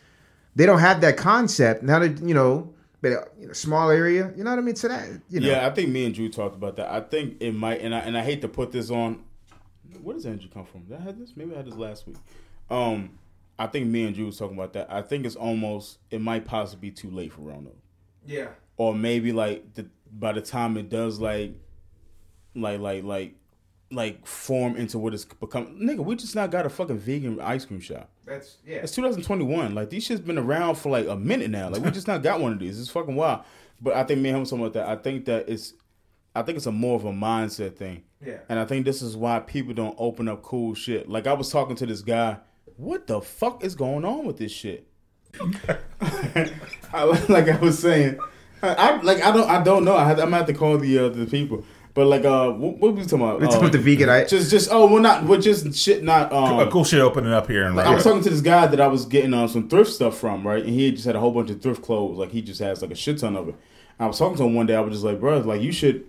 They don't have that concept now that you know, but uh, you know, small area. You know what I mean? So that you know, Yeah, I think me and Drew talked about that. I think it might, and I and I hate to put this on. Where does Andrew come from? Did I had this? Maybe I had this last week. Um, I think me and Drew was talking about that. I think it's almost it might possibly be too late for Roanoke, yeah. or maybe like the by the time it does like, like like like like form into what it's become. Nigga, we just not got a fucking vegan ice cream shop. That's yeah. It's 2021. Like these shit's been around for like a minute now. Like we just not got one of these. It's fucking wild. But I think me and him talking about that. I think that it's I think it's a more of a mindset thing. Yeah. And I think this is why people don't open up cool shit. Like I was talking to this guy. What the fuck is going on with this shit? I, like I was saying, I, I like I don't I don't know. I have, I'm gonna have to call the uh, the people. But like uh, what, what we talking about? We're talking Uh, about the vegan. I, just just oh well not well just shit not um a cool shit opening up here and like, I was talking to this guy that I was getting uh, some thrift stuff from, right? And he just had a whole bunch of thrift clothes. Like he just has like a shit ton of it. And I was talking to him one day. I was just like, bro, like you should,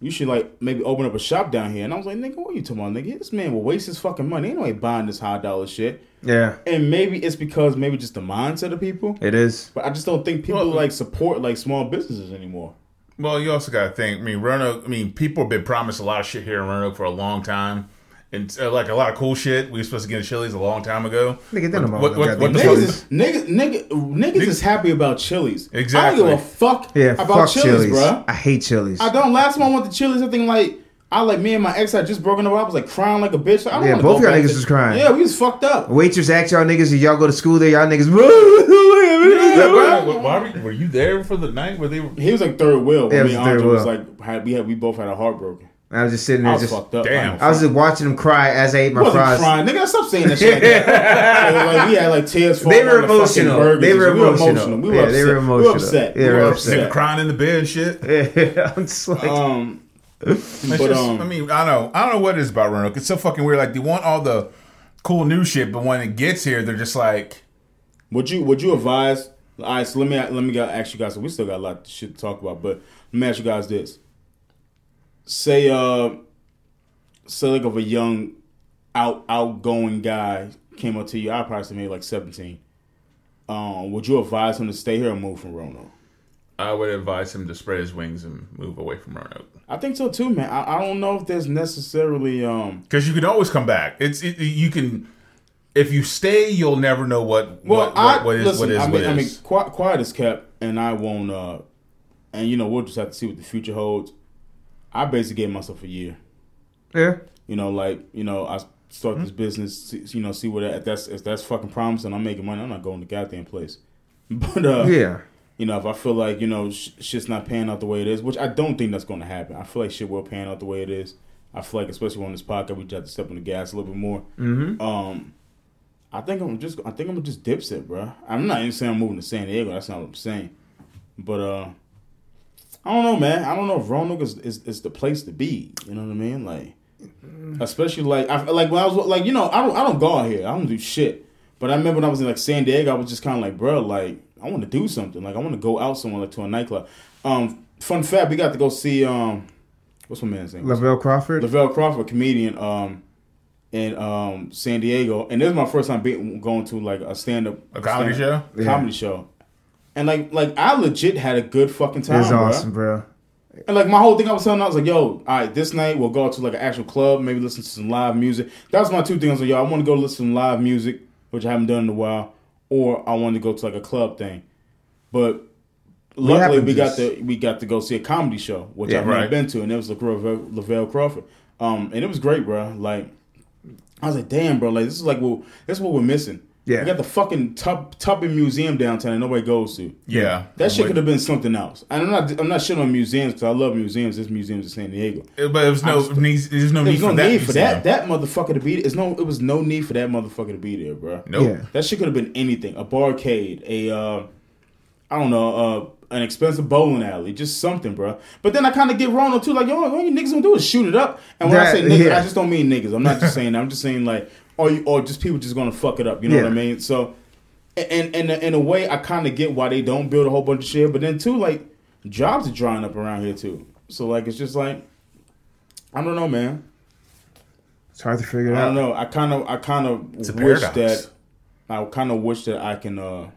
you should like maybe open up a shop down here. And I was like, nigga, what are you talking about, nigga? This man will waste his fucking money. Ain't nobody buying this high dollar shit. yeah, And maybe it's because maybe just the mindset of people. it is. But I just don't think people Well- like support like small businesses anymore. Well, you also got to think. I mean, Roanoke. I mean, people have been promised a lot of shit here in Roanoke for a long time, and uh, like a lot of cool shit. We were supposed to get in Chili's a long time ago. Nigga, they don't know what, what, what the that. fuck Niggas is? is, nigga, nigga, niggas is happy about Chili's. I Exactly. don't give a fuck Yeah, about fuck Chili's, Chili's. bruh. I hate Chili's. I don't. Last time I went to Chili's, I think like I like me and my ex had just broken up. I was like crying like a bitch. I don't Yeah, both go y'all niggas to- was crying. Yeah, we was fucked up. Waitress asked y'all niggas if y'all go to school there. Y'all niggas. Why, why were, you, were you there for the night where they were? He was like third wheel. Yeah, Yeah, me was and third Andre was wheel. like had, we had we both had a heartbroken. I was just sitting I there, was just. fucked up. Damn. I was just watching them cry as I ate I my wasn't fries. crying, nigga. Stop saying that shit. Like that. like, we had like tears falling. They were on the emotional. burgers. They were We were emotional. We were Yeah, upset. they were We emotional. were upset. Yeah, we they were were upset. Nigga crying in the bed and shit. Yeah, I'm just like, Um, It's but just- um, I mean, I don't know. I don't know what it is about Roanoke. It's so fucking weird. Like they want all the cool new shit, but when it gets here, they're just like, Would you would you advise? All right, so let me let me ask you guys. So We still got a lot of shit to talk about, but let me ask you guys this: Say, uh, say like of a young, out outgoing guy came up to you. I probably say maybe like seventeen. Um, would you advise him to stay here or move from Roanoke? I would advise him to spread his wings and move away from Roanoke. I think so too, man. I, I don't know if there's necessarily um. Because you can always come back. It's it, you can if you stay, you'll never know what Well, what, I what, what is listen. what is I mean, what I mean, quiet, quiet is kept, and I won't. uh And you know, we'll just have to see what the future holds. I basically gave myself a year. yeah. You know, like you know, I start this business. see- You know, see what that, if that's if that's fucking promising. I'm making money. I'm not going to goddamn place. But uh, Yeah. You know, if I feel like you know sh- shit's not panning out the way it is, which I don't think that's going to happen. I feel like shit will pan out the way it is. I feel like, especially on this podcast, we just have to step on the gas a little bit more. Mm-hmm. Um, I think I'm just, I think I'm just dipset, bro. I'm not even saying I'm moving to San Diego. That's not what I'm saying. But uh, I don't know, man. I don't know if Roanoke is, is, is the place to be. You know what I mean? Like, especially like, I like when I was like, you know, I don't, I don't go out here. I don't do shit. But I remember when I was in like San Diego, I was just kind of like, bro, like I want to do something. Like I want to go out somewhere like to a nightclub. Um, fun fact, we got to go see um, what's my man's name? Lavell Crawford. Lavell Crawford, comedian, um, in um San Diego, and this is my first time being, going to like a stand up A comedy show? comedy show, and like like I legit had a good fucking time. It's bruh. awesome, bro. And like my whole thing, I was telling, I was like, "Yo, all right, this night we'll go out to like an actual club, maybe listen to some live music." That was my two things. I was like, "Yo, I want to go listen to live music, which I haven't done in a while, or I wanted to go to like a club thing." But luckily, we got to we got to go see a comedy show, which Yeah, I've never right. been to, and it was Lavell, Lavell Crawford, um, and it was great, bro. Like, I was like, "Damn, bro! Like this is like this is what we're missing." Yeah. we got the fucking Tup, Taubman Museum downtown that nobody goes to. Yeah, That shit could have been something else. And I'm not I'm not shitting on museums because I love museums. This museum's in San Diego. But there was no need, there's no need There's no for that. need for that that motherfucker to be. It's no. It was no need for that motherfucker to be there, bro. Nope. Yeah. That shit could have been anything. A barcade, a uh, I don't know, uh, an expensive bowling alley, just something, bro. But then I kind of get wrong too. Like, yo, all you niggas gonna do is shoot it up. And when I That- say niggas, yeah. I just don't mean niggas. I'm not just saying. that. I'm just saying like, or you, or just people just gonna fuck it up. You know what I mean? So, and and in a way, I kind of get why they don't build a whole bunch of shit. But then too, like, jobs are drying up around here too. So like, it's just like, I don't know, man. It's hard to figure I out. I don't know. I kind of, I kind of wish paradox. that, I kind of wish that I can uh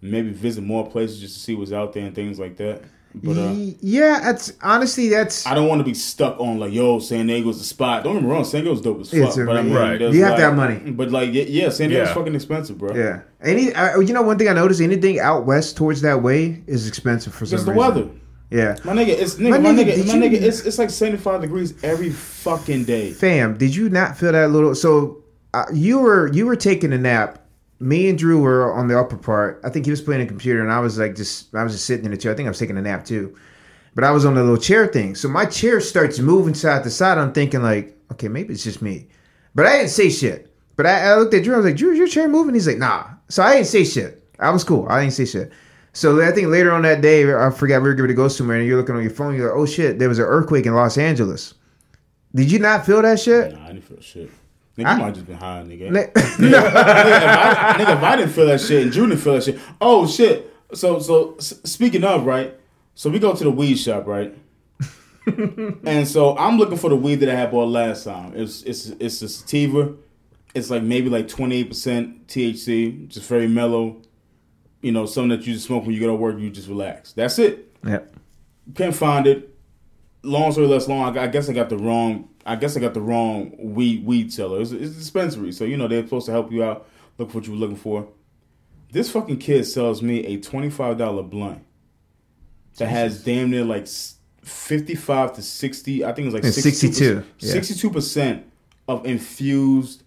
maybe visit more places just to see what's out there and things like that. But uh, yeah, that's honestly that's I don't want to be stuck on like, yo, San Diego's the spot. Don't get me wrong, San Diego's dope as fuck. A- but I mean, Right. You have to like- have money. But like, yeah, San Diego's Yeah. fucking expensive, bro. yeah. Any uh, you know one thing I noticed anything out west towards that way is expensive for some It's the reason. weather. Yeah. My nigga, it's nigga, My my, nigga, nigga, my you- nigga, it's it's like seventy five degrees every fucking day. Fam, did you not feel that little? So uh, you were you were taking a nap me and Drew were on the upper part. I think he was playing a computer, and I was like just I was just sitting in the chair. I think I was taking a nap too, but I was on the little chair thing. So my chair starts moving side to side. I'm thinking like, okay, maybe it's just me, but I didn't say shit. But I, I looked at Drew. I was like, Drew, your chair moving? He's like, Nah. So I didn't say shit. I was cool. I didn't say shit. So I think later on that day, I forgot we were going to go somewhere, and you're looking on your phone. You're like, oh shit, there was an earthquake in Los Angeles. Did you not feel that shit? Nah, I didn't feel shit. Nigga, I- you might have just been high, nigga. Ne- nigga, if I, nigga, if I didn't feel that shit and Drew didn't feel that shit. Oh shit. So so s- speaking of right, so we go to the weed shop right, and so I'm looking for the weed that I had bought last time. It's it's it's a sativa. It's like maybe like 28 percent THC, just very mellow. You know, something that you just smoke when you go to work. You just relax. That's it. Yep. Can't find it. Long story less long. I guess I got the wrong. I guess I got the wrong weed weed seller. It's, it's a dispensary, so you know they're supposed to help you out. Look for what you were looking for. This fucking kid sells me a twenty five dollar blunt that has damn near like fifty five to sixty. I think it was like 62, yeah. Sixty two percent of infused,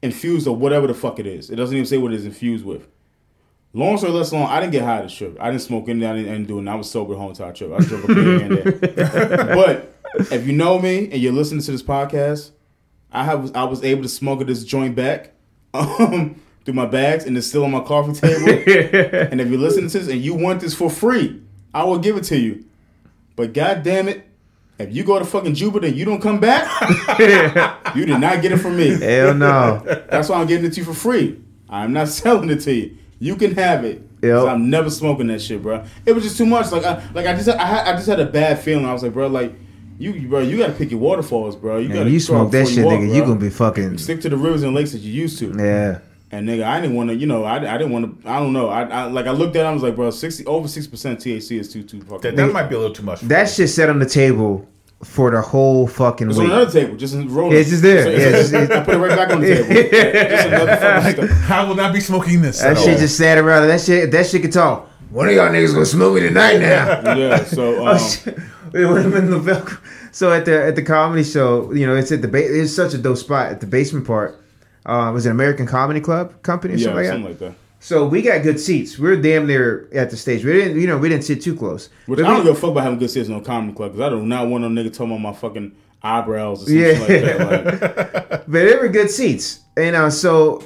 infused or whatever the fuck it is. It doesn't even say what it's infused with. Long story less long, I didn't get high this trip. I didn't smoke anything. I didn't, I didn't do it. I was sober the whole entire trip. I drove a beer and there. But if you know me and you're listening to this podcast, I have I was able to smuggle this joint back um, through my bags and it's still on my coffee table. and if you're listening to this and you want this for free, I will give it to you. But god damn it, if you go to fucking Jupiter and you don't come back, you did not get it from me. Hell no. That's why I'm giving it to you for free. I'm not selling it to you. You can have it. Yep. I'm never smoking that shit, bro. It was just too much. Like, I, like I just, I, had, I just had a bad feeling. I was like, bro, like, you, you- bro, you got to pick your waterfalls, bro. You got Man, to you smoke that shit, nigga. You gonna be fucking. stick to the rivers and lakes that you used to. Yeah. And nigga, I didn't want to, you know, I, I didn't want to. I don't know. I, I like I looked at, it, I was like, bro, sixty over six percent THC is too too fucking. That, that might be a little too much. For That shit set on the table for the whole fucking It's on another table, just in roll. Yeah, it's just there. Yeah, it's just- I put it right back on the table. just another fucking stuff. I will not be smoking this. That at shit all. just sat around. That shit. That shit could talk. One of y'all niggas gonna smoke me tonight now. Yeah. So Oh, um, shit. We went in the Velcro. So at the at the comedy show, you know, it's at the ba- it's such a dope spot at the basement part. Uh, it was an American Comedy Club company or yeah, something like that. like that. So we got good seats. We are damn near at the stage. We didn't, you know, we didn't sit too close. Which But I don't we- give a fuck about having good seats in no comedy club because I do not want no nigga talking about my fucking eyebrows or something Yeah. like that. Like, but they were good seats. And uh, so,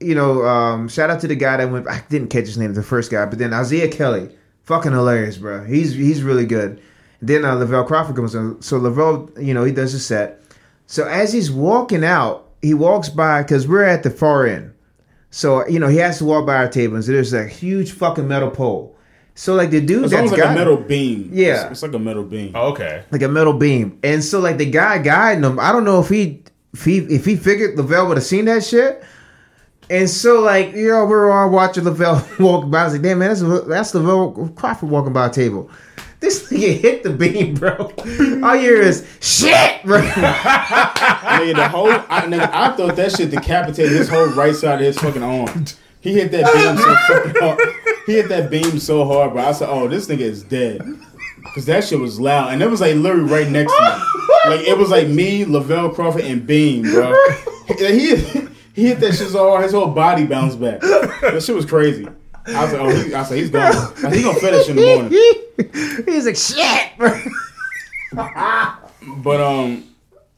you know, um, shout out to the guy that went. I didn't catch his name, the first guy, but then Isaiah Kelly, fucking hilarious, bro. He's he's really good. Then uh, Lavell Crawford comes on. So Lavell, you know, he does his set. So as he's walking out, he walks by because we're at the far end. So you know, he has to walk by our table, and so there's a huge fucking metal pole. So like the dude it's that's like got a metal beam. Yeah. It's, it's like a metal beam. Oh, okay. like a metal beam. And so like the guy guiding him, I don't know if he if he if he figured Lavell would have seen that shit. And so like you know we're all watching Lavell walk by. I was like, damn man, that's that's Lavell Crawford walking by a table. This nigga hit the beam, bro. All you hear is shit, bro. nigga, the whole I, nigga, I thought that shit decapitated his whole right side of his fucking arm. He hit that beam so hard. He hit that beam so hard, bro. I said, "Oh, this nigga is dead." Cause that shit was loud, and it was like literally right next to me. Like it was like me, Lavell Crawford, and Beam, bro. He he hit that shit so hard, his whole body bounced back. That shit was crazy. I was like, "Oh, he, I said he's gone. I said, gonna finish in the morning." He's like shit, bro. But um,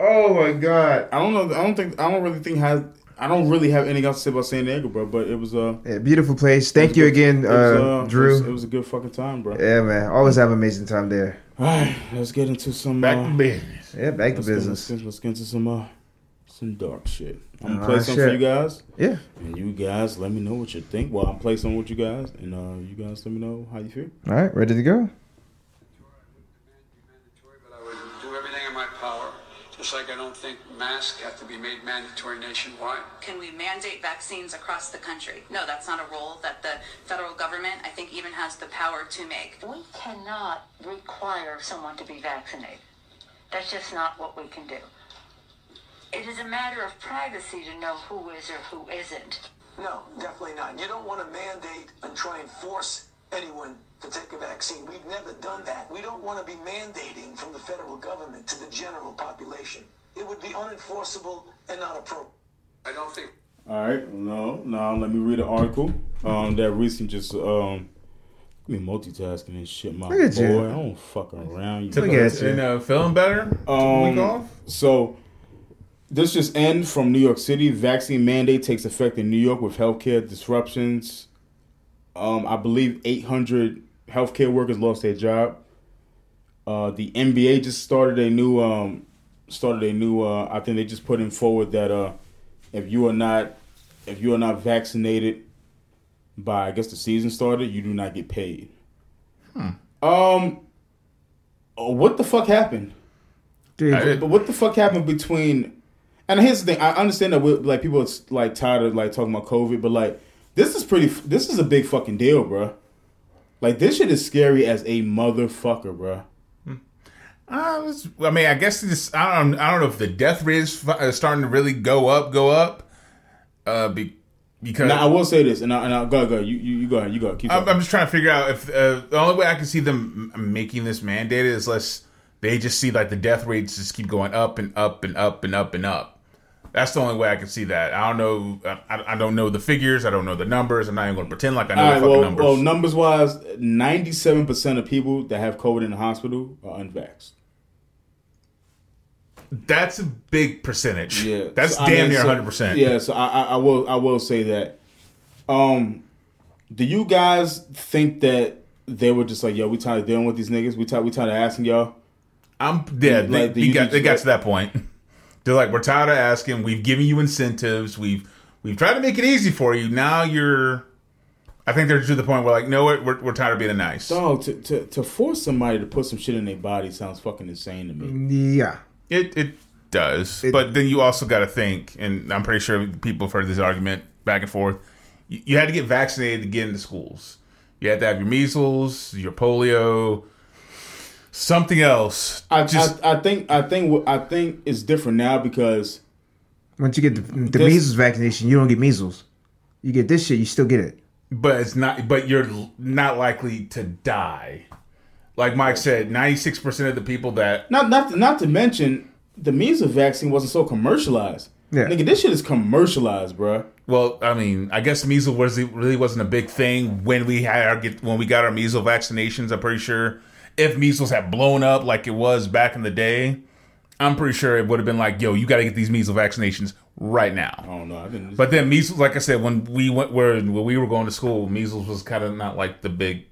Oh my god. I don't know. I don't think. I don't really think has. I don't really have anything else to say about San Diego, bro. But it was uh, Yeah, beautiful place. Thank you again, it was, uh, It Drew. was, it was a good fucking time, bro. yeah, man. Always have an amazing time there. All right, let's get into some. Back uh, to business. Yeah, back to let's, get, business. let's, get, let's get into some uh, some dark shit. I'm gonna play some for you guys, Yeah. and you guys let me know what you think. Well, I'm play some with you guys, and uh, you guys let me know how you feel. All right, ready to go. I would do everything in my power, just like I don't think masks have to be made mandatory nationwide. Can we mandate vaccines across the country? No, that's not a role that the federal government, I think, even has the power to make. We cannot require someone to be vaccinated. That's just not what we can do. It is a matter of privacy to know who is or who isn't. No, definitely not. You don't want to mandate and try and force anyone to take a vaccine. We've never done that. We don't want to be mandating from the federal government to the general population. It would be unenforceable and not appropriate. I don't think All right, no, no. Let me read an article um, that recently just um, me multitasking and shit, my boy. you. I don't fuck around. You Look at you. And uh, feeling better? Took a Um, week off? So this just end from New York City. Vaccine mandate takes effect in New York with healthcare disruptions. Um, I believe 800 healthcare workers lost their job. Uh, the NBA just started a new um, started a new. Uh, I think they just put in forward that uh, if you are not if you are not vaccinated by I guess the season started, you do not get paid. Um, oh, what the fuck happened? Dude, But what the fuck happened between? And here's the thing: I understand that like people are like tired of like talking about COVID, but like this is pretty. This is a big fucking deal, bro. Like this shit is scary as a motherfucker, bruh. Uh, it's- I mean, I guess this. I don't. I don't know if the death rate is starting to really go up. Go up. Uh, be, because Now I will say this, and I, and I go go. You, you you go ahead. You go. Keep I'm. I'm just trying to figure out if uh, the only way I can see them making this mandated is unless they just see like the death rates just keep going up and up and up and up and up. That's the only way I can see that. I don't know. I, I don't know the figures. I don't know the numbers. I'm not even going to pretend like I know All the right. fucking Well, numbers. well, numbers wise, ninety seven percent of people that have COVID in the hospital are unvaxxed. That's a big percentage. Yeah, that's So, I damn mean, near so- 100. percent Yeah, so I, I, I will I will say that. Um, do you guys think that they were just like, yo, we tired of dealing with these niggas? We tired we tired of asking y'all. I'm yeah. Like, they got they got to that point. They're like, we're tired of asking. We've given you incentives. We've we've tried to make it easy for you. Now you're. I think they're to the point where like, no, what? We're, we're tired of being nice. Dog, to, to to force somebody to put some shit in their body sounds fucking insane to me. yeah. It it does, It- but then you also got to think, and I'm pretty sure people have heard this argument back and forth. You, you had to get vaccinated to get into schools. You had to have your measles, your polio, something else. I, Just I I think I think I think it's different now because Once you get the, the This- measles vaccination, you don't get measles. You get this shit, you still get it. but it's not. But you're not likely to die. Like Mike said, 96 percent of the people that not not to, not to mention the measles vaccine wasn't so commercialized. Yeah. Nigga, this shit is commercialized, bruh. Well, I mean, I guess measles was really wasn't a big thing when we had our get when we got our measles vaccinations. I'm pretty sure if measles had blown up like it was back in the day, I'm pretty sure it would have been like, "Yo, you got to get these measles vaccinations right I now." don't know. I didn't. But then measles, like I said, when we went where when we were going to school, measles was kind of not like the big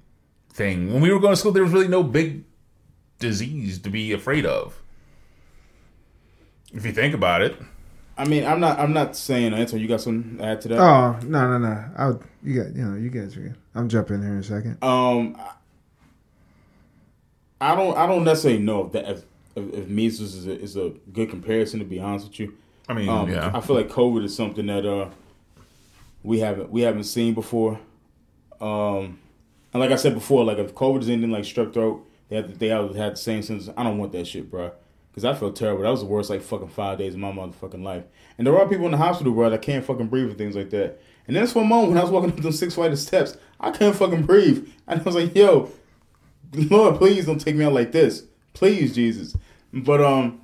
thing. When we were going to school, there was really no big disease to be afraid of. If you think about it. I mean, I'm not. I'm not saying Anton. You got something to add to that? Oh no no no! I would, you got you know you guys are good. I'm jumping here in a second. Um, I don't. I don't necessarily know if that if, if, if measles is a, is a good comparison. To be honest with you, I mean, um, yeah. I feel like COVID is something that uh we haven't we haven't seen before. Um, and like I said before, like if COVID is anything like strep throat, they have they have had the same symptoms. I don't want that shit, bro. Because I feel terrible. That was the worst like fucking five days of my motherfucking life. And there are people in the hospital, bro, that can't fucking breathe and things like that. And then for a moment when I was walking up those six flight of steps, I couldn't fucking breathe. And I was like, yo, Lord, please don't take me out like this. Please, Jesus. But um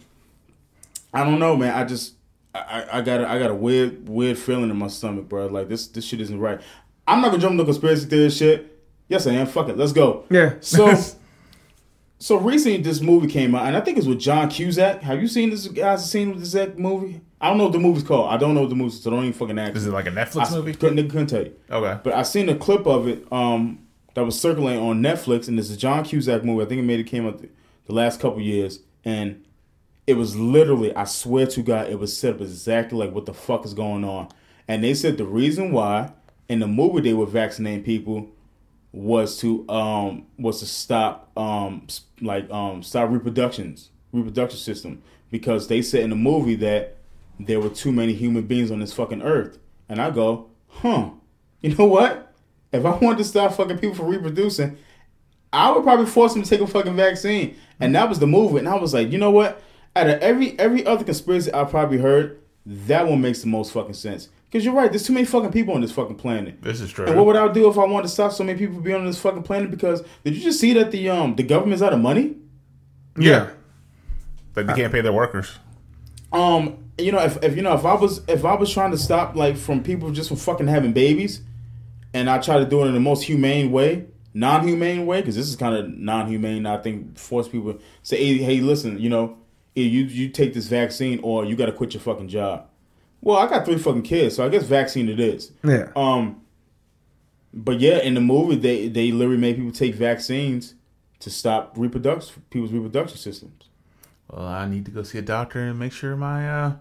I don't know, man. I just I, I- I got a, I got a weird weird feeling in my stomach, bro. Like this this shit isn't right. I'm not gonna jump into conspiracy theory shit. Yes, I am. Fuck it. Let's go. Yeah. So so recently this movie came out, and I think it's with John Cusack. Have you seen this guys seen with this exact movie? I don't know what the movie's called. I don't know what the movie's, so don't even fucking ask. Is me. it like a Netflix I movie? Couldn't, nigga couldn't tell you. Okay. But I seen a clip of it um, that was circulating on Netflix, and it's a John Cusack movie. I think it made it came out the, the last couple years, and it was literally, I swear to God, it was set up exactly like what the fuck is going on. And they said the reason why in the movie they were vaccinating people was to um was to stop um like um stop reproductions reproduction system because they said in the movie that there were too many human beings on this fucking earth and I go huh you know what if I wanted to stop fucking people from reproducing I would probably force them to take a fucking vaccine and that was the movie and I was like you know what out of every every other conspiracy I probably heard that one makes the most fucking sense because you're right there's too many fucking people on this fucking planet This is true. and what would I do if I wanted to stop so many people being on this fucking planet? Because did you just see that the um the government's out of money? Yeah. Like they can't pay their workers. Um, you know, if, if you know, if I was if I was trying to stop like from people just from fucking having babies, and I try to do it in the most humane way, non-humane way, because this is kind of non-humane. I think force people say, hey, hey, listen, you know, you you take this vaccine or you got to quit your fucking job. Well, I got three fucking kids, so I guess vaccine it is. Yeah. Um, but yeah, in the movie, they they literally made people take vaccines to stop reproduction people's reproduction systems. Well, I need to go see a doctor and make sure my uh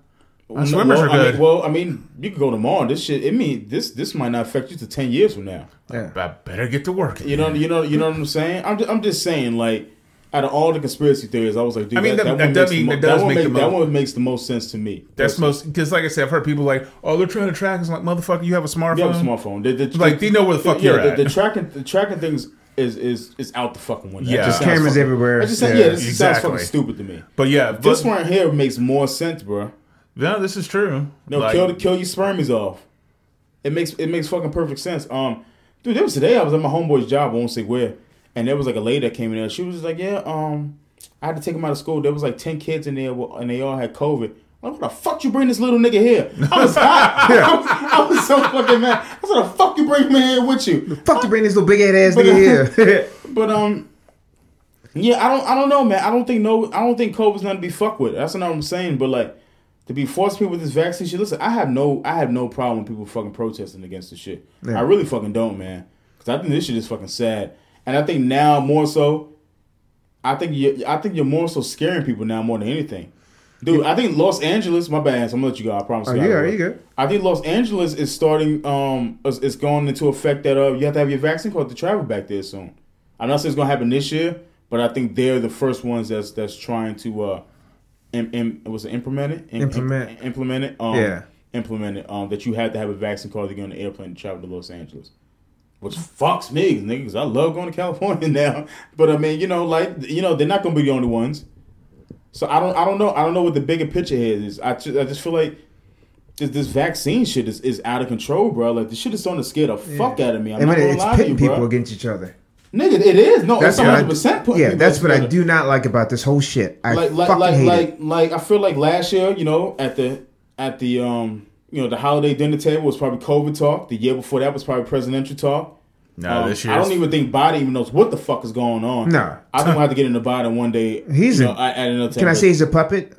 my No, swimmers well, are I good. mean, well, I mean, you could go tomorrow. This shit, it mean this this might not affect you to ten years from now. Yeah. I better get to work. You know, you know, you know what I'm saying. I'm just, I'm just saying, like, out of all the conspiracy theories, I was like, dude, I mean, that, that- that, one that makes does the mo- that does one make the make- that one makes the most sense to me. That's most because, like I said, I've heard people like, "Oh, they're trying to track us." Like, motherfucker, you have a smartphone. You have a smartphone. The, the, Like, they know where the fuck you're yeah, at. The, the tracking, the tracking things is is is out the fucking window. Yeah. just cameras fucking- everywhere. I just sounds- Yeah. yeah, this just sounds fucking stupid to me. But yeah, This one here makes more sense, bro. No, this is true. No, Like, kill kill your spermies off. It makes it makes fucking perfect sense. Um, dude, there was today I was at my homeboy's job. I won't say where, and there was like a lady that came in there. She was like, "Yeah, um, I had to take him out of school. There was like ten kids in there, and they all had COVID." I'm like, what the fuck you bring this little nigga here? I was hot. I, was, I was so fucking mad. I said, what the fuck you bring him here with you? Fuck you bring this little big head ass But, nigga here. But um, yeah, I don't, I don't know, man. I don't think no, I don't think COVID's nothing to be fucked with. That's not what I'm saying. But like, to be forced people with this vaccine shit. Listen, I have no, I have no problem with people fucking protesting against this shit. Yeah. I really fucking don't, man. Because I think this shit is fucking sad. And I think now more so, I think you, I think you're more so scaring people now more than anything. Dude, I think Los Angeles. My bad. So I'm gonna let you go. I promise. Oh, you. are, you good. I think Los Angeles is starting. Um, is, is going into effect that uh, you have to have your vaccine card to travel back there soon. I'm not saying it's gonna happen this year, but I think they're the first ones that's that's trying to uh, im, im, was it implemented? Im- Implement. im- implement. Um, Yeah. implement it. Um, that you had to have a vaccine card to get on the airplane to travel to Los Angeles. Which fucks me, nigga, 'cause I love going to California now. But I mean, you know, like you know, they're not gonna be the only ones. So I don't, I don't know, I don't know what the bigger picture here is. I just, I just feel like this, this vaccine shit is, is out of control, bro. Like this shit is starting to scare the fuck out of me. I'm I not gonna it's lie to pitting you, people bro. against each other. Nigga, it is. No, That's it's what I- 100 percent Yeah, people that's what I do not like about this whole shit. I like like fucking like hate like, it. like I feel like last year, you know, at the at the um you know the holiday dinner table was probably COVID talk. The year before that was probably presidential talk. No, Um, this year I don't even think Biden even knows what the fuck is going on. No. I think we'll have to get into Biden one day. He's you know, at at another Can I say he's a puppet?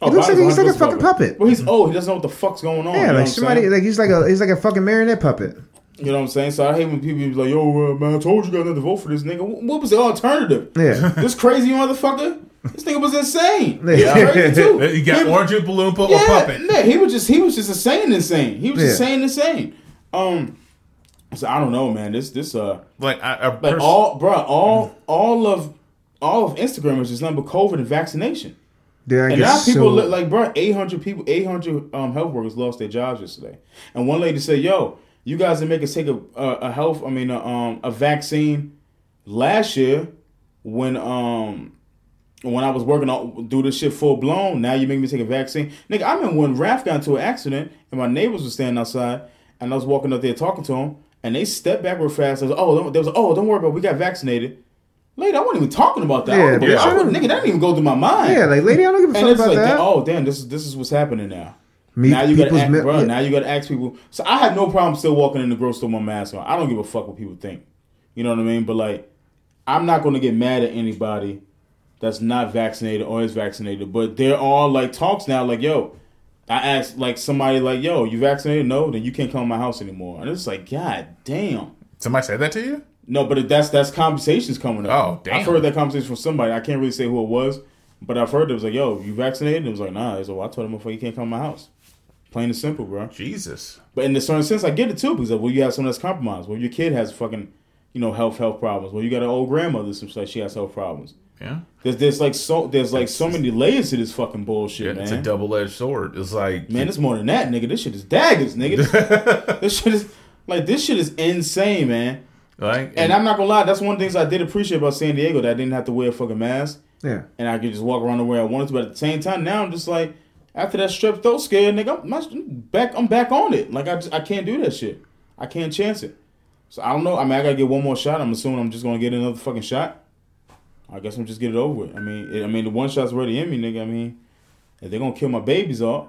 Oh, he looks like Biden's he's like a fucking puppet. Well, he's old. He doesn't know what the fuck's going on. Yeah, you know like somebody, like he's like a he's like a fucking marionette puppet. You know what I'm saying? So I hate when people be like, "Yo, uh, man, I told you guys not to vote for this nigga." What was the alternative? Yeah. this crazy motherfucker. This nigga was insane. Yeah. He's crazy too. You got He- Orange Oompa Loompa or yeah, Puppet. Yeah, he was just he was just insane, insane. He was Yeah. insane, insane. Um, so I don't know, man. This this uh, Like, I, I like pers- all, bro, all all of all of Instagram is just nothing but COVID and vaccination. Dude, I And get now people so- look like, bro, 800 people, 800 um, health workers lost their jobs yesterday. And one lady said, yo, you guys didn't make us take a, a, a health, I mean, a, um, a vaccine last year when, um, when I was working on do this shit full blown. Now you make me take a vaccine, nigga. I remember when Raph got into an accident and my neighbors were standing outside, and I was walking up there talking to him, and they stepped back real fast. I was, oh, don't- they was, oh, don't worry about, it. we got vaccinated. Lady, I wasn't even talking about that. Yeah, I yeah. I nigga, that didn't even go through my mind. Yeah, like lady, I don't give a And fuck about like, that. oh damn, this is this is what's happening now. Me- now you gotta ask, me- bro. yeah. Now you gotta ask people. So I had no problem still walking in the grocery store with my mask on. I don't give a fuck what people think. You know what I mean? But like, I'm not gonna get mad at anybody that's not vaccinated or is vaccinated. But there are like talks now, like yo. I asked like somebody like, "Yo, you vaccinated? No, then you can't come to my house anymore." And it's like, God damn. Somebody said that to you? No, but that's that's conversations coming up. Oh, damn. I've heard that conversation from somebody. I can't really say who it was, but I've heard it was like, "Yo, you vaccinated?" And it was like, "Nah." So I told him, before you can't come to my house." Plain and simple, bro. Jesus. But in a certain sense, I get it too because like, well, you have someone that's compromised. Well, your kid has fucking, you know, health health problems. Well, you got an old grandmother, some like she has health problems. Yeah. There's there's like so there's like so many layers to this fucking bullshit, Yeah, man. it's a double edged sword. It's like Man, it's more than that, nigga. This shit is daggers, nigga. This, this shit is like this shit is insane, man. like And I'm not gonna lie, that's one of the things I did appreciate about San Diego that I didn't have to wear a fucking mask Yeah. and I could just walk around the way I wanted to. But at the same time, now I'm just like, after that strep throat scare, nigga, I'm, back. I'm back on it. Like I, just, I can't do that shit. I can't chance it. So I don't know. I mean, I gotta get one more shot. I'm assuming I'm just gonna get another fucking shot. I guess I'm just get it over with. I mean, it, I mean, the one shot's already in me, nigga. I mean, if they're gonna kill my babies off,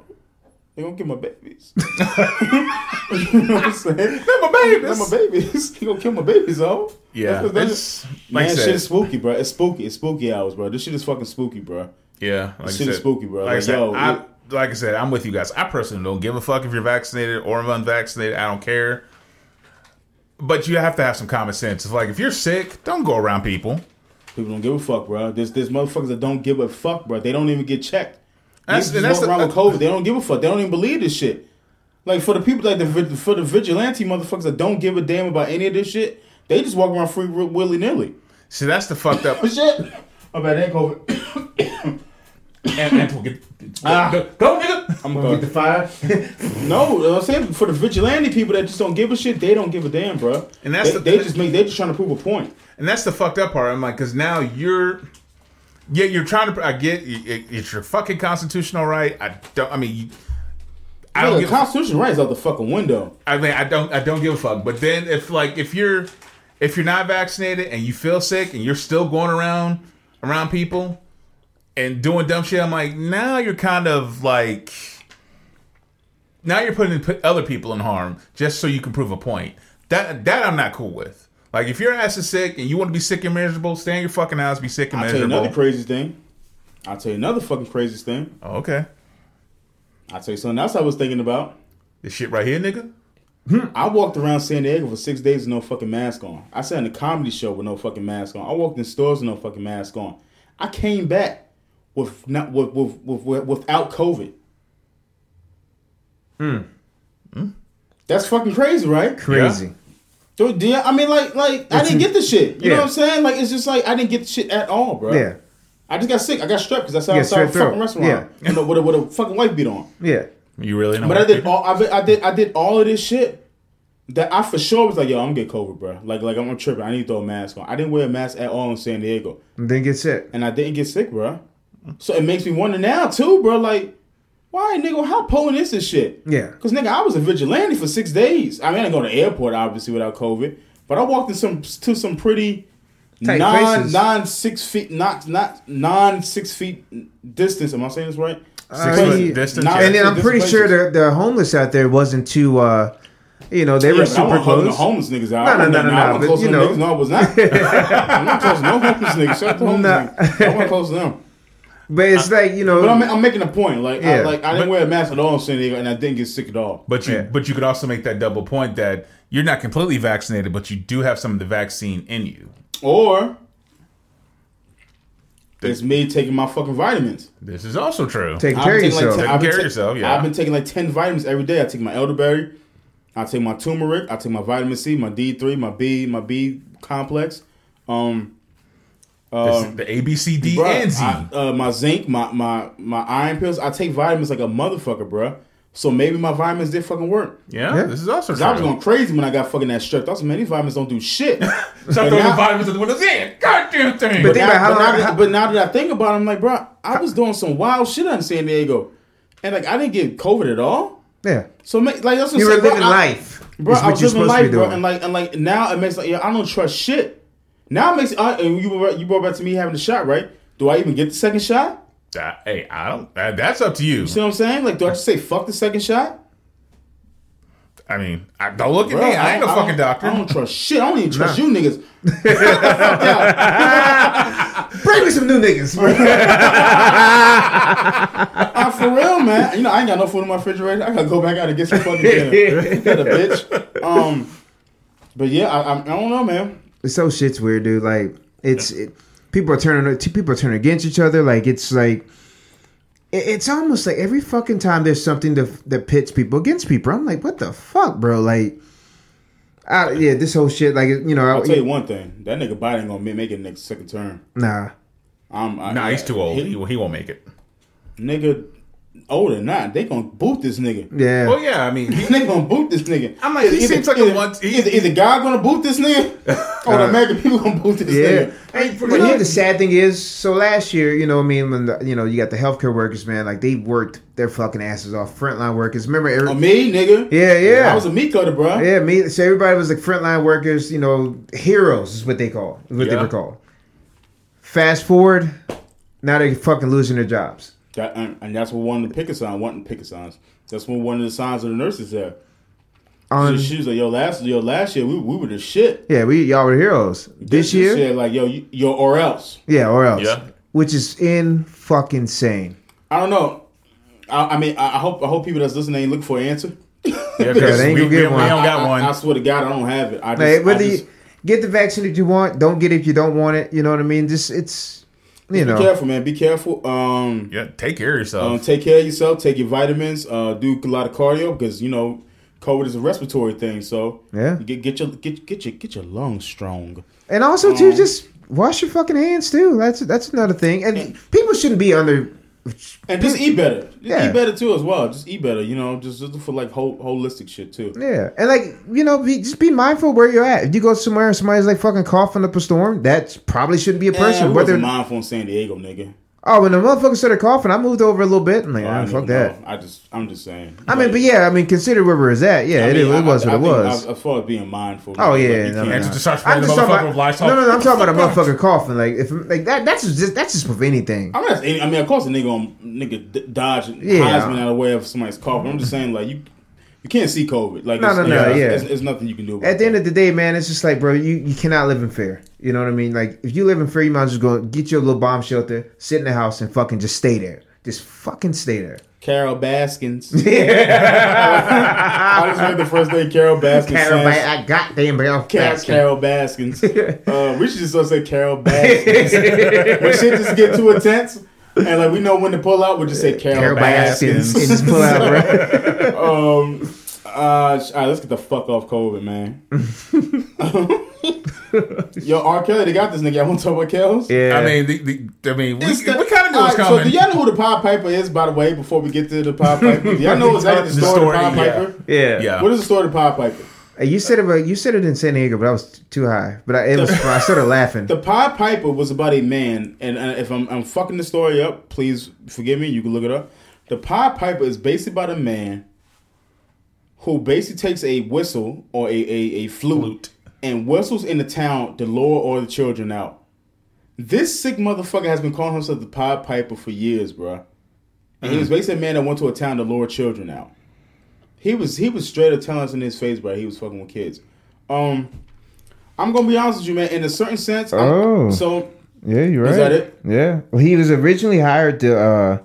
they're gonna kill my babies. you know what I'm saying? They're my babies. They're my babies. They gonna kill my babies off. Yeah, That's- that's- man, like shit is spooky, bro. It's spooky. It's spooky hours, bro. This shit is fucking spooky, bro. Yeah, like This I shit is said- spooky, bro. Like, I Like, said, yo, I, it- like I said, I'm with you guys. I personally don't give a fuck if you're vaccinated or unvaccinated. I don't care. But you have to have some common sense. It's like if you're sick, don't go around people. People don't give a fuck, bro. There's there's motherfuckers that don't give a fuck, bro. They don't even get checked. That's- They that's the- around with COVID. They don't give a fuck. They don't even believe this shit. Like for the people like the for the vigilante motherfuckers that don't give a damn about any of this shit, they just walk around free willy nilly. See, that's the fucked up. shit. I bet ain't COVID. and, and get, Ah. go, go, nigga. I'm gonna going. get the fire? No, I'm saying for the vigilante people that just don't give a shit, they don't give a damn, bro. And that's they, the- they just make they just trying to prove a point. And that's the fucked up part. I'm like, because now you're, yeah, you're trying to. I get it, it's your fucking constitutional right. I don't. I mean, you, I don't the give. Constitution right is out the fucking window. I mean, I don't. I don't give a fuck. But then, if like, if you're, if you're not vaccinated and you feel sick and you're still going around around people and doing dumb shit, I'm like, now you're kind of like. Now you're putting other people in harm just so you can prove a point. That that I'm not cool with. Like if your ass is sick and you want to be sick and miserable, stay in your fucking house, be sick and I'll tell you another crazy thing. I'll tell you another fucking crazy thing. Oh, okay, I'll tell you something else I was thinking about. this shit right here, nigga. Hmm. I walked around San Diego for six days with no fucking mask on. I sat in a comedy show with no fucking mask on. I walked in stores with no fucking mask on. I came back with not with with, with, with without COVID. Hmm. That's fucking crazy, right? Crazy. Dude, yeah, I mean, like, like I didn't in- get the shit. You know what I'm saying? Like, it's just like I didn't get the shit at all, bro. Yeah. I just got sick. I got strep because I sat Yeah, outside a strep throat. fucking restaurant. Yeah. You know, with a, with a fucking white beat on. Yeah. You really know? But I what- did all I did, I did I did all of this shit that I for sure was like, yo, I'm gonna get COVID, bro. Like like I'm tripping. I need to throw a mask on. I didn't wear a mask at all in San Diego, And then get sick. and I didn't get sick, bro. So it makes me wonder now too, bro. Like, why, nigga? How potent is this shit? Yeah. Cause nigga, I was a vigilante for six days. I mean, I didn't go to the airport obviously without COVID, but I walked in some to some pretty Tight non places. non six feet not not non six feet distance. Am I saying this right? Six Uh, foot yeah. distance. Yeah. And then I'm pretty places. sure the the homeless out there wasn't too. uh You know, they Yeah, were super close. the homeless niggas out. No, I no, wasn't- no, no, no, but, you know. niggas. No, I was not. I'm not close to no homeless niggas. Shut the homeless Nah. niggas. I wasn't close to them. But it's like you know, But I'm, I'm making a point. Like, I, Yeah. like I didn't But- wear a mask at all in San Diego, and I didn't get sick at all. But you, Yeah. but you could also make that double point that you're not completely vaccinated, but you do have some of the vaccine in you. Or it's me taking my fucking vitamins. This is also true. take care of taking yourself. I've been Take care of yourself, yeah. I've been taking like ten vitamins every day. I take my elderberry, I take my turmeric, I take my vitamin C, my D three, my B, my B complex. Um, This um, the A, B, C, D, Bruh, and Z. I- uh, my zinc, my my my iron pills. I take vitamins like a motherfucker, bruh. So maybe my vitamins did fucking work. yeah, Yeah. this is also 'Cause true. I was going crazy when I got fucking that strep. I was like, man, these vitamins don't do shit. Stop But throwing the vitamins at the windows. Yeah, goddamn thing. But But, now, how but, now long- that, but now that I think about it, I'm like, bro, I was doing some wild shit out in San Diego, and like I didn't get COVID at all. Yeah, So like that's what you were saying, bro, living life. bro. I was living life, bro, and like and like now it makes like yeah, I don't trust shit. Now it makes I, and you you brought back to me having the shot, right? Do I even get the second shot? Hey, I don't. That, that's up to you. You See what I'm saying? Like, do I just say fuck the second shot? I mean, I, don't look at Bro, me. I ain't no don't- fucking doctor. I don't trust shit. I don't even trust you niggas. Bring me some new niggas. Uh, for real, man. You know, I ain't got no food in my refrigerator. I gotta go back out and get some fucking dinner. Got a bitch. Um, but yeah, I, I, I don't know, man. So shit's weird, dude. Like it's it, people are turning people are turning against each other. Like it's like it- it's almost like every fucking time there's something that that pits people against people. I'm like, what the fuck, bro? Like, I, yeah, this whole shit. Like you know, I'll I, tell you one thing. That nigga Biden gonna make it next second term. nah. I'm, I, Nah, he's too old. He, He, he won't make it. nigga, older than not. They gonna boot this nigga. Yeah. Oh yeah. I mean, he, They gonna boot this nigga. I'm like, he seems like a one- he- Either, either God gonna boot this nigga, or the American people gonna boot this Yeah. nigga. Hey, But you know he- the sad thing is? So last year, you know, what I mean, when the, you know you got the healthcare workers, man, like they worked their fucking asses off. Frontline workers. Remember, every, Oh, me, nigga. Yeah, yeah. I was a meat cutter, bro. Yeah, me. So everybody was like frontline workers. You know, heroes is what they call. Is what they were called. Fast forward, now they're fucking losing their jobs. That and, and that's what one of the picket signs, one of the picket signs. That's what one of the signs of the nurses there. On, she, um, she was like, "Yo, last yo last year we, we were the shit. yeah, we y'all were heroes. This year, shit, like yo, you, yo, or else. yeah, or else. Yeah. Which is in fucking insane. I don't know. I, I mean, I, I hope I hope people that's listening ain't looking for an answer. Yeah, Yeah, because they ain't we, gonna we, get we one. don't got I, one. I, I swear to God, I don't have it. I just, Like, I whether just- you get the vaccine that you want, don't get it if you don't want it. You know what I mean? Just it's you be know. careful, man. Be careful. Um, yeah, take care of yourself. um, take care of yourself. Take your vitamins. Uh, do a lot of cardio because you know COVID is a respiratory thing. So Yeah. get get your get get your get your lungs strong. And also too, just wash your fucking hands too. That's that's another thing. And people shouldn't be under. And just eat better. Just Yeah. eat better too as well. Just eat better. You know, just, just for like whole, holistic shit too. Yeah, and like you know, be, just be mindful where you're at. If you go somewhere and somebody's like fucking coughing up a storm, that probably shouldn't be a person. Yeah, we Whether mindful in San Diego, nigga. Oh, when the motherfucker started coughing, I moved over a little bit. I'm like, I ah, fuck that. know. I just, I'm just saying. I mean, but yeah, I mean, consider where we're at. Yeah, I it, mean, it I- was I what it was. As, as far as being mindful. Oh, like, yeah, no, no, no. just start I'm the just talking motherfucker about no, no, no. I'm talking about a motherfucker coughing. Like if like that, that's just that's just with anything. I'm not. I mean, of course, a nigga on nigga dodge Yeah. Heisman out of the way of somebody's coughing. I'm just saying, like you, you can't see COVID. Like, No, it's, no, no, it's, yeah. it's, it's nothing you can do. About At the end of the day, man, it's just like, bro, you, you cannot live in fear. You know what I mean? Like, if you live in fear, you might as well go get your little bomb shelter, sit in the house, and fucking just stay there. Just fucking stay there. Carol Baskins. I just read the first day Carol Baskins. Carol, sang- I goddamn bro. Car- Carol Baskins. Uh, we should just say Carol Baskins. when shit just get too intense, and like we know when to pull out, we'll just say Carol, Carol Baskins. Baskins. and just pull out, bro. um, uh, all right, let's get the fuck off COVID, man. Yo, R. Kelly, they got this nigga. I want to talk about Kells. Yeah. I mean, the, the, I mean, we, It's we kind of knew it was coming. So, do y'all know who the Pied Piper is? By the way, before we get to the Pied Piper, do y'all know exactly the The story, of the story, Pied yeah. Piper? yeah. yeah. What is the story of the Pied Piper? You said it, you said it in San Diego, but I was too high. But I, it was. I started laughing. The Pied Piper was about a man, and if I'm, I'm fucking the story up, please forgive me. You can look it up. The Pied Piper is basically about a man who basically takes a whistle or a, a, a flute, Flute. and whistles in the town to lure all the children out. This sick motherfucker has been calling himself the Pied Piper for years, bro. And he mm. was basically a man that went to a town to lure children out. He was he was straight up telling us in his face, bro. He was fucking with kids. Um, I'm gonna be honest with you, man. In a certain sense, I'm- Oh. so Yeah, you're right. Is that it? Yeah. Well, he was originally hired to uh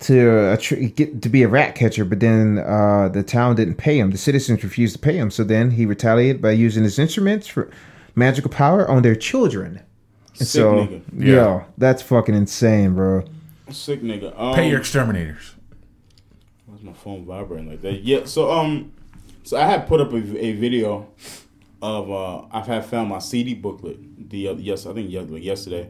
to uh, tr- get to be a rat catcher, but then uh the town didn't pay him. The citizens refused to pay him, so then he retaliated by using his instruments for magical power on their children. Sick so, nigga. yo, Yeah. that's fucking insane, bro. sick nigga. Um, Pay your exterminators. Why's my phone vibrating like that? Yeah. So um, so I had put up a, a video of uh, I've had found my CD booklet the other yes I think yes, like yesterday,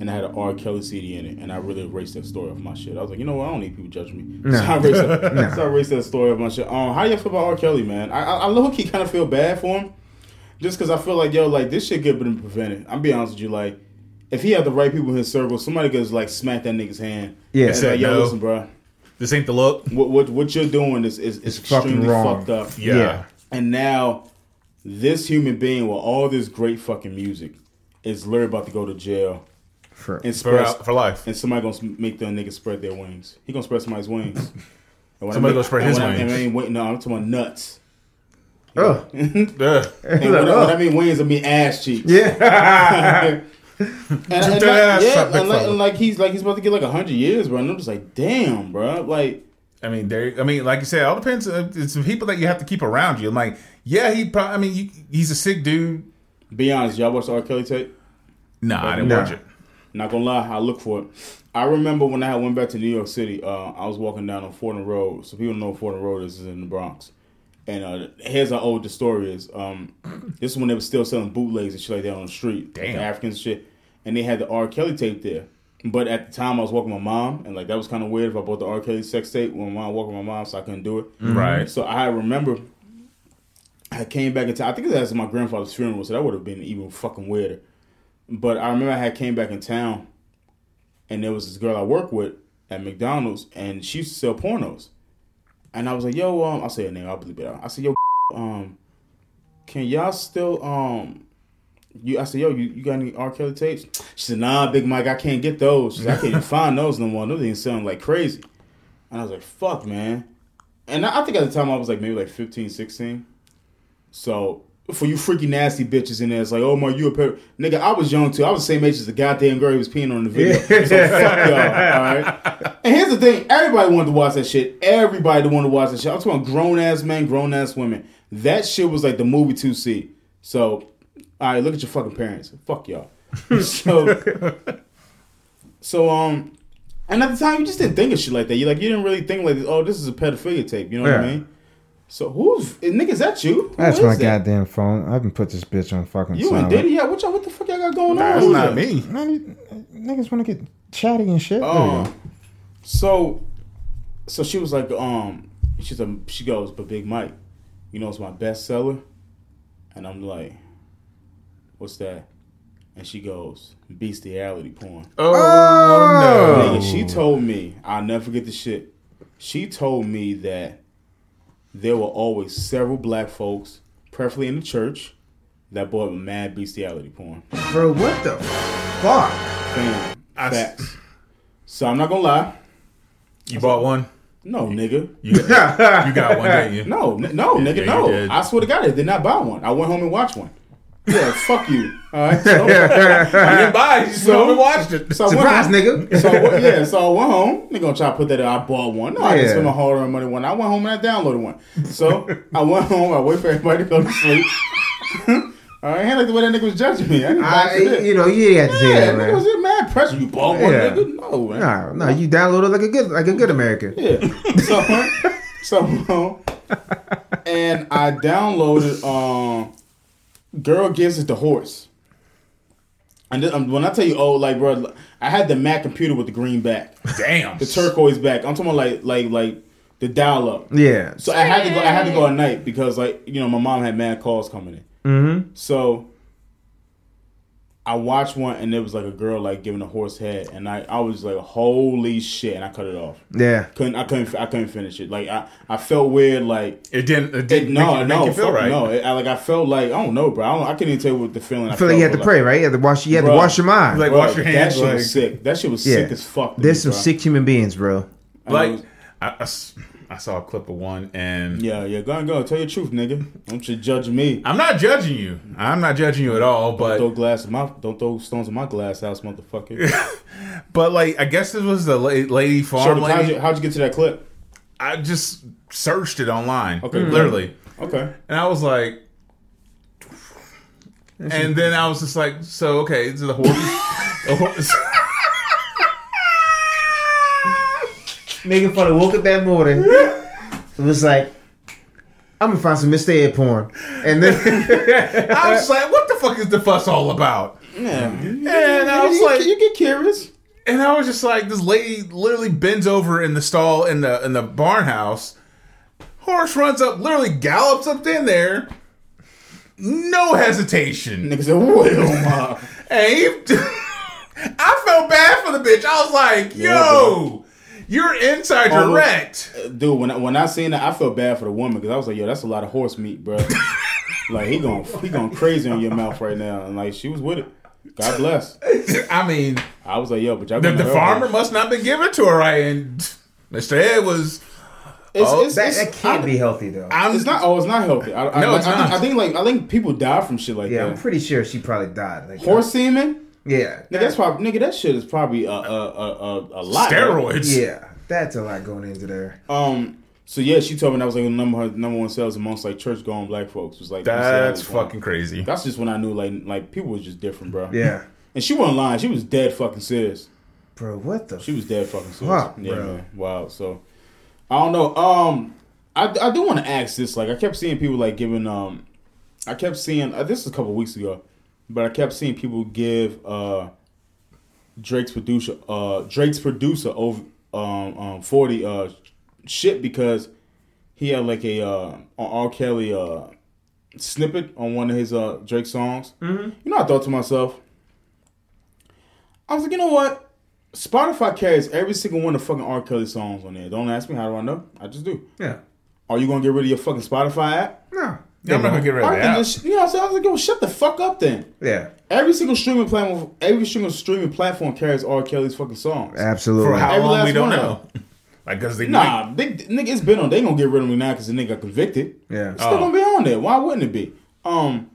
and I had an R Kelly CD in it, and I really erased that story of my shit. I was like, you know what? I don't need people judging me. So I erased that, so I erased that story of my shit. Um, how you feel about R Kelly, man? I I, I low key kind of feel bad for him, just because I feel like yo like this shit could have been prevented. I'm be honest with you, like. If he had the right people in his circle, somebody could just like smack that nigga's hand. Yeah. and say, Said yo, no. listen, bro. This ain't the look. What what what you're doing is is, is It's fucking extremely wrong. fucked up. Yeah. Yeah. And now this human being with all this great fucking music is literally about to go to jail For, and For, spread out- for life. and somebody gonna make the nigga spread their wings. He gonna spread somebody's wings. And when I Somebody mean- gonna spread and his when I- wings. and I ain't wait, no, I'm talking about nuts. oh, Ugh. And when, I, when I mean wings, I mean ass cheeks. yeah. and, and like, yeah, and like, and like he's like he's about to get like hundred years, bro. And I'm just like, damn, bro. Like, I mean, there. I mean, like you said, all depends. uh, It's the people that you have to keep around you. I'm like, yeah, he. Probably, I mean, you, he's a sick dude. be honest, y'all watch the R. Kelly tape? Nah, I didn't Nah. watch it. Not gonna lie, I look for it. I remember when I went back to New York City. Uh, I was walking down on Fordham Road. So people know Fordham Road is in the Bronx. And uh, here's how old the story is. Um, this is when they were still selling bootlegs and shit like that on the street, like the Africans and shit. And they had the R. Kelly tape there. But at the time, I was walking my mom, and like that was kind of weird if I bought the R. Kelly sex tape when my mom walking my mom, so I couldn't do it. Right. So I remember I came back into I think it was my grandfather's funeral, so that would have been even fucking weirder. But I remember I had came back in town and there was this girl I worked with at McDonald's and she used to sell pornos. And I was like, yo, um, I'll say her name, I'll believe it out. I said, yo, um, can y'all still um You, I said, yo, you, you got any R. Kelly tapes? She said, nah, Big Mike, I can't get those. She said, I can't even find those no more. Those things sound like crazy. And I was like, fuck, man. And I, I think at the time I was like maybe like 15, 16. So for you freaky nasty bitches in there, it's like, oh my, you a per nigga. I was young too. I was the same age as the goddamn girl who was peeing on the video. So fuck y'all. All right. And here's the thing: everybody wanted to watch that shit. Everybody wanted to watch that shit. I'm talking grown ass men, grown ass women. That shit was like the movie to see. So, all right, look at your fucking parents. Fuck y'all. so, so um, and at the time you just didn't think of shit like that. You like you didn't really think like, oh, this is a pedophilia tape. You know what I mean? So who's nigga? Is that you? Who That's my that? goddamn phone. I haven't put this bitch on fucking You silent. and Diddy? Yeah, what y'all? What the fuck y'all got going on? That's not me. Man, niggas want to get chatty and shit. There Oh, go. so, so she was like, um, she's a, she goes, but Big Mike, you know, it's my bestseller, and I'm like, what's that? And she goes, bestiality porn. Oh, no. Nigga, she told me, I'll never forget the shit. She told me that there were always several black folks, preferably in the church, that bought mad bestiality porn. Bro, what the fuck? Fam, I- facts. So I'm not gonna lie. You bought one? No, nigga. You, you got one, didn't you? No, n- no, nigga, Yeah, no. I swear to God, I did not buy one. I went home and watched one. Yeah, fuck you. All right. So, You didn't buy it. You just So- went and watched it. so I went Surprise, home- nigga. So I yeah, so I went home. They gonna try to put that. in. I bought one. No, I didn't spend my hard earned money one. I went home and I downloaded one. So I went home. I wait for everybody to go to sleep. All right, I ain't like the way that nigga was judging me. I didn't buy I, shit. you know, you ain't have to say yeah, that, nigga was man. it mad pressure. You bought one, Yeah. nigga? No, man. No, no, you downloaded like a good, like a good American. Yeah. So, so, and I downloaded um, "Girl Gives It the Horse." And then, um, when I tell you, oh, like, bro, I had the Mac computer with the green back, Damn. the turquoise back. I'm talking about like, like, like the dial up. Yeah. So I had to go. I had to go at night because, like, you know, my mom had mad calls coming in. Mm-hmm. So I watched one, and it was like a girl like giving a horse head, and I, I was like, holy shit, and I cut it off. Yeah. Couldn't I couldn't I couldn't finish it. Like I, I felt weird. Like It didn't. It it, didn't no make, you- no make you feel fuck right. no. It, I, like I felt like I don't know, bro. I, don't, I can't even tell you what the feeling. I, I feel like you had to but, pray, right? You had to wash. You had to wash your mind. like, bro, wash your hands, That shit like- was sick. That shit was yeah. sick as fuck. There's me, some bro. sick human beings, bro. I Like, was- I, I s- I saw a clip of one, and yeah yeah. Go and go. Tell your truth, nigga. Don't you judge me. I'm not judging you. I'm not judging you at all. Don't throw But glass in my don't throw stones in my glass house, motherfucker. but like, I guess this was the la- lady farm how'd lady. you, how'd you get to that clip? I just searched it online. Okay. literally. Okay. And I was like, and then I was just like, so okay, so the horse, the horse Making fun of woke up that morning. It was like, I'm gonna find some Mr. Ed porn, and then I was like, what the fuck is the fuss all about? Yeah. And I was you, like, you get curious. and I was just like, this lady literally bends over in the stall in the in the barn house. Horse runs up, literally gallops up in there, no hesitation. Nigga said, "Well, ma." And he, I felt bad for the bitch. I was like, yo, your insides Oh, are wrecked. dude. When I, when I seen that, I felt bad for the woman because I was like, yo, that's a lot of horse meat, bro. like he going he going crazy on your mouth right now, and like she was with it. God bless. I mean, I was like, yo, but y'all the, the farmer her. must not been given to her right. And Mr. Ed was, It's, Oh, it's, that, it's, that can't I- be healthy though. I'm It's not. Oh, it's not healthy. I, No, it's I, think, not. I think like I think people die from shit like that. yeah, I'm pretty sure she probably died. Like Horse uh, semen. Yeah, Nigga, that's probably nigga. That shit is probably a a a, a, a lot. right? steroids. yeah, that's a lot going into there. Um. So yeah, she told me that was like the number her number one sales amongst like church going black folks was like That's this, that, fucking crazy. That's just when I knew like like people was just different, bro. Yeah, And she wasn't lying. She was dead fucking serious. bro, what the? She was dead fucking serious. Fuck, yeah, bro. man. Wow. So I don't know. Um, I, I do want to ask this. Like, I kept seeing people like giving. Um, I kept seeing. Uh, this was a couple weeks ago, but I kept seeing people give uh Drake's producer uh Drake's producer over um um forty uh shit because he had like a uh R Kelly uh snippet on one of his uh Drake songs. Mm-hmm. You know, I thought to myself. I was like, you know what? Spotify carries every single one of fucking R. Kelly songs on there. Don't ask me how do I know. I just do. Yeah, Are you gonna get rid of your fucking Spotify app? no, Yeah, I'm not gonna get rid of Alright, that. then just- You know what I'm saying? I was like, yo, shut the fuck up then. Yeah, Every single streaming platform, every single streaming platform carries R. Kelly's fucking songs. absolutely. For how Every long we don't know. Like, cause they Nah, they, nigga, it's been on. They gonna get rid of me now because the nigga got convicted. Yeah. It's still Oh. gonna be on there. Why wouldn't it be? Um,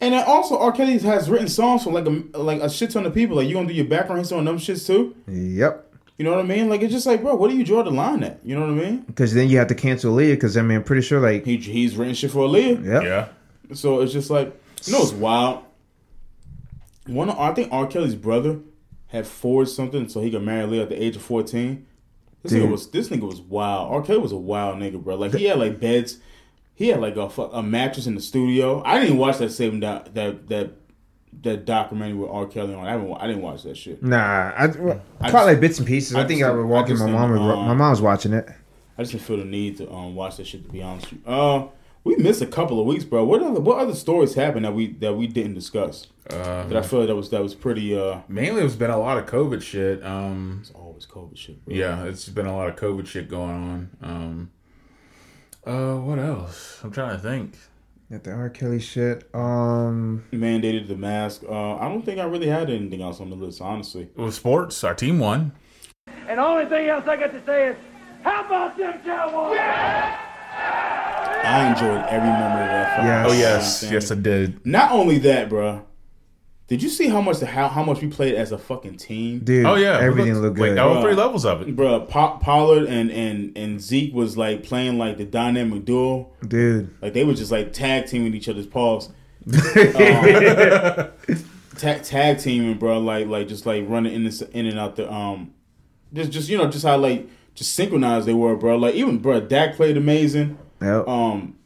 and then also R. Kelly has written songs for like a like a shit ton of people. Like you gonna do your background history on them shits too. Yep. You know what I mean? Like it's just like, bro, what do you draw the line at? You know what I mean? Because then you have to cancel Aaliyah. Because I mean, I'm pretty sure like He he's written shit for Aaliyah. Yep. Yeah. So it's just like you know it's wild. One of, I think R. Kelly's brother had forged something so he could marry Aaliyah at the age of fourteen. This Dude. nigga was this nigga was wild. R. Kelly was a wild nigga, bro. Like he had like beds, he had like a fu- a mattress in the studio. I didn't watch that same doc, that that that documentary with R. Kelly on. I haven't. I didn't watch that shit. Nah, I, I I caught just- like bits and pieces. I, I think just- I was I walking. My mom was um, my mom was watching it. I just didn't feel the need to um watch that shit. To be honest, with you. uh, we missed a couple of weeks, bro. What other what other stories happened that we that we didn't discuss? that I feel like that was that was pretty. uh Mainly, it's been a lot of COVID shit. Um, It's always COVID shit. Bro. yeah, it's been a lot of COVID shit going on. Um, uh, what else? I'm trying to think. Got the R. Kelly shit. Um, mandated the mask. Uh, I don't think I really had anything else on the list, honestly. With sports, our team won. And the only thing else I got to say is, how about them Cowboys? Yeah! I enjoyed every moment of that. fucking Yes. Oh yes, yes, I did. Not only that, bro. Did you see how much the how, how much we played as a fucking team? dude. Oh yeah, everything we looked Like, good. all Bruh. three levels of it. Bro, Pa- Pollard and, and and Zeke was like playing like the dynamic duo. dude. Like they were just like tag teaming each other's paws. tag tag teaming, bro. Like like just like running in this in and out the um, just just you know just how like just synchronized they were, bro. Like even bro, Dak played amazing. Yep. Um,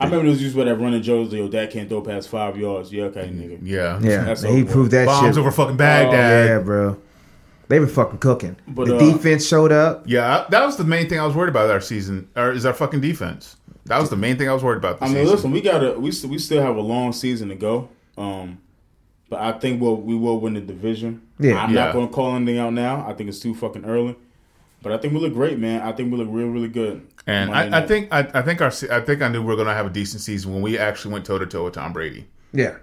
I remember it those used by that running jokes. Yo, Dak can't throw past five yards. Yeah, okay, nigga. Yeah, yeah, that's he over. proved that Bombs shit. over fucking Oh, Baghdad. yeah, bro. They were fucking cooking. But, the uh, defense showed up. Yeah, that was the main thing I was worried about our season, or is our fucking defense. That was the main thing I was worried about. This I mean, season. listen, we gotta we st- we still have a long season to go. Um, but I think we'll we will win the division. Yeah. I'm Yeah. not gonna call anything out now. I think it's too fucking early. But I think we look great, man. I think we look real, really good. And I, I think I, I think our I think I knew we were gonna have a decent season when we actually went toe to toe with Tom Brady. Yeah.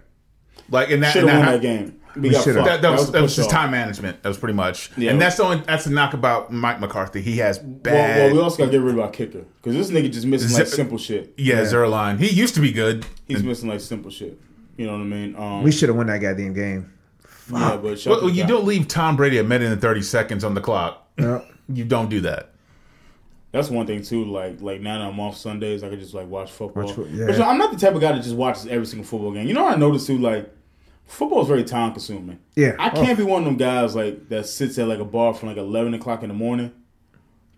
Like and that, should and won that, that game. We, We got should've. fucked. That, that was a that was just off. time management. That was pretty much, Yeah. and that's the only that's the knock about Mike McCarthy. He has bad. well, we also got to get rid of our kicker because this nigga just missing like simple shit. yeah, Zuerlein. He used to be good. He's missing like simple shit. You know what I mean? Um, We should have won that goddamn game. yeah, but Well, you God. don't leave Tom Brady a minute and thirty seconds on the clock. Yep. You don't do that. That's one thing too. Like like now that I'm off Sundays, I can just like watch football. Watch yeah. But, you know, I'm not the type of guy that just watches every single football game. You know what I noticed too? Like football is very time consuming. Yeah. I can't oh. be one of them guys like that sits at like a bar from like 11 o'clock in the morning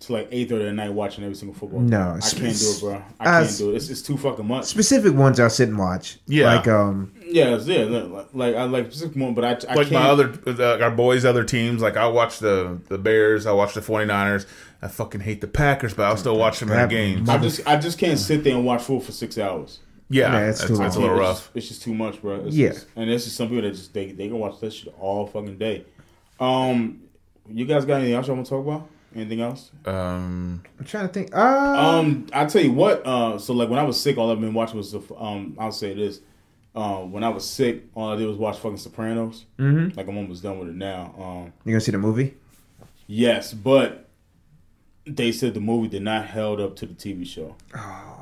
to like 8:30 at night watching every single football. No. I it's- can't do it, bro. I uh, can't do it. It's, it's too fucking much. Specific ones I'll sit and watch. Yeah. Like um. Yeah, it's- yeah. Like, like I like specific one, but I, I like can't. my other uh, our boys other teams like i watch the the bears i watch the 49ers i fucking hate the packers but i'll still watch them in the games I just I just can't sit there and watch football for six hours. yeah, Yeah, it's that's, too that's a long. little it's rough Just, it's just too much, bro. It's Yeah. just- and it's just some people that just they they can watch that shit all fucking day. Um, you guys got anything else you want to talk about? Anything else? um I'm trying to think. Uh, Um, I tell you what. Uh, so like when I was sick, all I've been watching was the. Um, I'll say this. Um, when I was sick, all I did was watch fucking Sopranos. Mm-hmm. Like I'm almost done with it now. Um, you gonna see the movie? yes, but they said the movie did not held up to the TV show.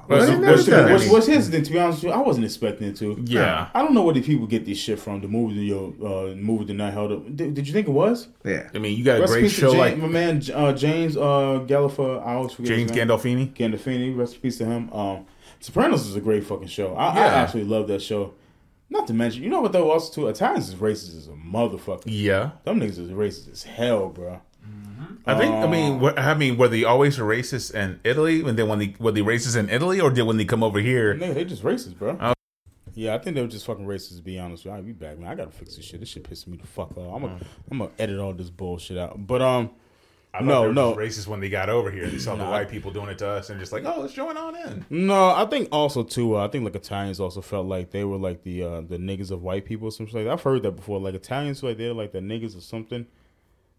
what's, didn't what's- know that. What's, what's hesitant to be honest with you? I wasn't expecting it to. Yeah. I don't know where these people get this shit from. The movie, yo, uh, movie did not held up. Did, did you think it was? Yeah. i mean you got a Rest in great peace to show James, like my man uh, James uh, Galliffer. I always forget james his name. gandolfini Gandolfini. Rest in peace to him. Um, Sopranos is a great fucking show. I, I Yeah. actually love that show. Not to mention, you know what though? Also, too, Italians is racist as a motherfucker. yeah Them niggas is racist as hell, bro. I think i mean what, i mean were they always racist in italy and then when they were they racist in italy or did when they come over here they just racist, bro. Oh. Yeah, I think they were just fucking racist. To be honest, with you. I'll be back, man. I gotta fix this shit. This shit pissing me the fuck off. I'm gonna, I'm gonna edit all this bullshit out. But um, I no, they were no, just racist when they got over here. They saw the white people doing it to us and just like, oh, let's join on in. No, I think also too. Uh, I think like Italians also felt like they were like the uh, the niggas of white people. or Something like that. I've heard that before. Like Italians, like they're like the niggas or something.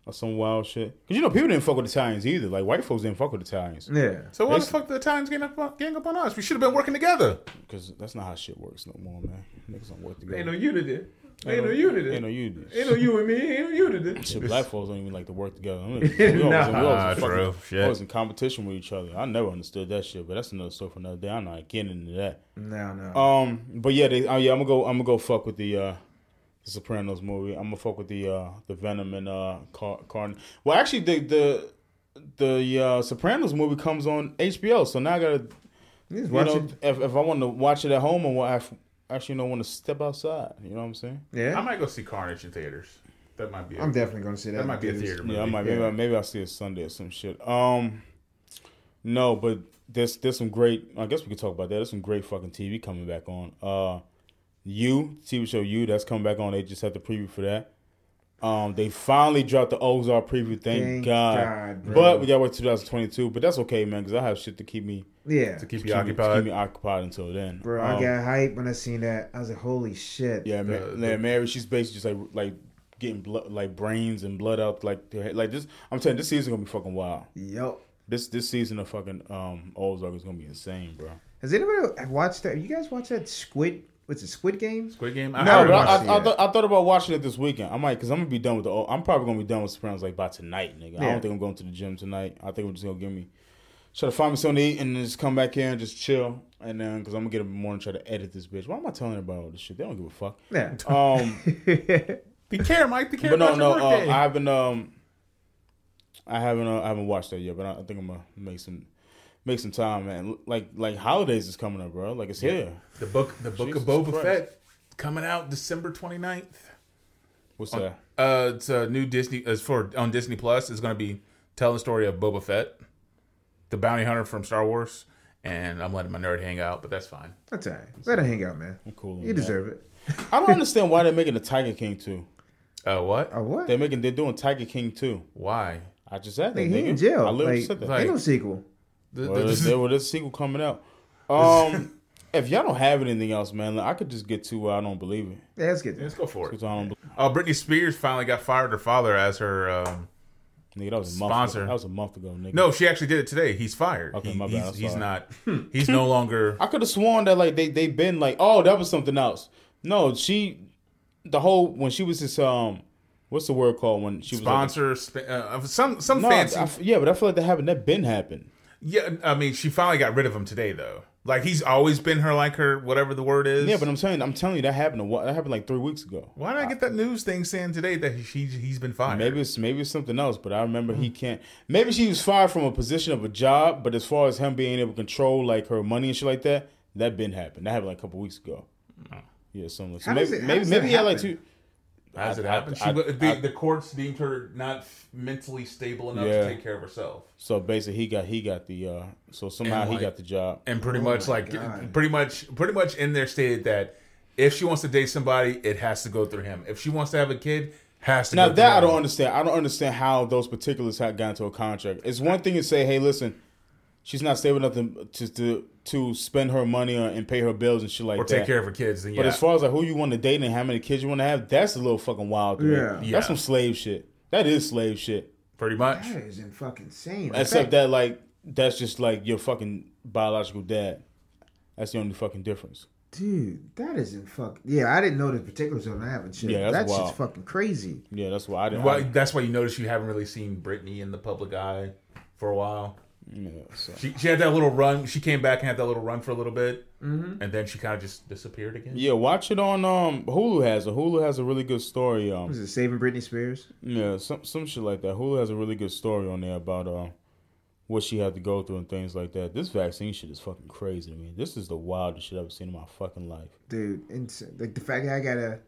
Or some wild shit. Because you know people didn't fuck with Italians either. Like white folks didn't fuck with Italians. Yeah. So why the They- fuck the Italians getting up, on- gang up on us? We should have been working together. Because that's not how shit works no more, man. Niggas don't work together. Ain't no unity. Ain't no unity. Ain't no unity. Ain't no you and me. Ain't no unity. Shit, black folks don't even like to work together. We always, we always, Nah, fucking- true. Shit. always in competition with each other. I never understood that shit, but that's another story for another day. I'm not getting into that. No, no. Um, but yeah, they, uh, yeah, I'm gonna go. I'm gonna go fuck with the uh, the Sopranos movie. I'm gonna fuck with the uh, the Venom and uh, Car- Carn. Well, actually, the the the uh, Sopranos movie comes on HBO, so now I gotta. You watch know, it. if, if I want to watch it at home or I actually don't want to step outside, you know what I'm saying? Yeah. I might go see Carnage in theaters. That might be. A, I'm definitely gonna see that. That might be a theater movie. Yeah, I might. Maybe, Yeah. I- maybe I'll see it Sunday or some shit. Um, no, but there's there's some great. I guess we could talk about that. There's some great fucking TV coming back on. Uh, you TV show you that's coming back on. They just had the preview for that. Um, they finally dropped the Ozark preview. Thank, Thank God. God, but we got to wait 2022. But that's okay, man, because I have shit to keep me Yeah. to keep to you me- occupied. to keep me occupied until then. Bro, I Um, got hype when I seen that. I was like, holy shit. Yeah, Ma- The- yeah, Mary, she's basically just like like getting blood, like brains and blood out, like to like this. I'm telling you, this season gonna be fucking wild. Yup. This this season of fucking um Ozark is gonna be insane, bro. Has anybody watched that? You guys watch that Squid? What's it? Squid Game? Squid Game. No, but I. I, I, that. thought I thought about watching it this weekend. I might, cause I'm gonna be done with the. O- I'm probably gonna be done with Sopranos like by tonight, nigga. I don't think I'm going to the gym tonight. I think I'm just gonna give me try to find me something to eat and then just come back here and just chill. And then, cause I'm gonna get up in the morning and try to edit this bitch. Why am I telling her about all this shit? They don't give a fuck. Yeah. Um. Be care, Mike. Be care but no, no, uh. I haven't. Um, I haven't. Uh, I haven't watched that yet, but I, I think I'm gonna make some, make some time, man. Like, like holidays is coming up, bro. Like it's here. the book, the book Jesus of Boba Christ. Fett, coming out December 29th. What's that? Uh, it's a new Disney. as for on Disney Plus. It's going to be telling the story of Boba Fett, the bounty hunter from Star Wars. And I'm letting my nerd hang out, but that's fine. That's all right. Let it hang out, man. I'm cool. You with that. deserve it. I don't understand why they're making the Tiger King too. Uh, what? Oh, what? They're making. They're doing Tiger King too. Why? I just said that. Like, he in jail. I literally Like, said that. ain't no sequel. The- Well, the- there's, there, well, there's a sequel coming out. Um, if y'all don't have anything else, man, I could just get to. Uh, I don't believe it. Yeah, let's get Let's go for it. 'Cause I don't. be- Oh, Britney Spears finally got fired her father as her. Um, Nigga, that was a month. Sponsor. Ago. That was a month ago, nigga. no, she actually did it today. He's fired. Okay, He- my bad, he's, he's not. He's no longer. I could have sworn that like they they been like, oh, that was something else. No, she, the whole when she was this um, what's the word called when she was like- sponsor sp- uh, some some no, fancy. I f- yeah, but I feel like that happened. That been happened. Yeah, I mean, she finally got rid of him today, though. Like he's always been her, like her, whatever the word is. Yeah, but I'm telling I'm telling you that happened. A, wh- that happened like three weeks ago. why did I get that news thing saying today that he he's been fired? Maybe it's maybe it's something else, but I remember he can't. Maybe she was fired from a position of a job, but as far as him being able to control like her money and shit like that, that been happened. That happened like a couple weeks ago. Oh. Yeah, something. So maybe it- maybe maybe that he had like two. How does it happened. I- She, I- the, I- the courts deemed her not mentally stable enough Yeah. to take care of herself, So basically, he got he got the uh so somehow And, he got the job. and pretty Oh much like God. pretty much pretty much in there stated that if she wants to date somebody, it has to go through him. If she wants to have a kid, has to. Now go that I through don't him. understand. I don't understand how those particulars had gotten to a contract. It's one thing to say, "Hey, listen, she's not stable enough to to to, to spend her money on, and pay her bills and shit like or that." Or take care of her kids. Then, But as far as like who you want to date and how many kids you want to have, that's a little fucking wild. To. Yeah. Yeah. that's some slave shit. That is slave shit. pretty much. That is fucking insane. Except that like that's just like your fucking biological dad. That's the only fucking difference. dude, that isn't fuck. Yeah, I didn't know the particulars on that and shit. Yeah, that's that's wild. just fucking crazy. Yeah, that's why I didn't. Well, I- that's why you notice you haven't really seen Britney in the public eye for a while. Yeah, so. She, she had that little run. She came back and had that little run for a little bit, and then she kind of just disappeared again. Yeah, watch it on um Hulu has a Hulu has a really good story. Um Was it Saving Britney Spears? Yeah, some some shit like that. Hulu has a really good story on there about uh, what she had to go through and things like that. This vaccine shit is fucking crazy to me. This is the wildest shit I've ever seen in my fucking life. Dude, it's, like the fact that I got a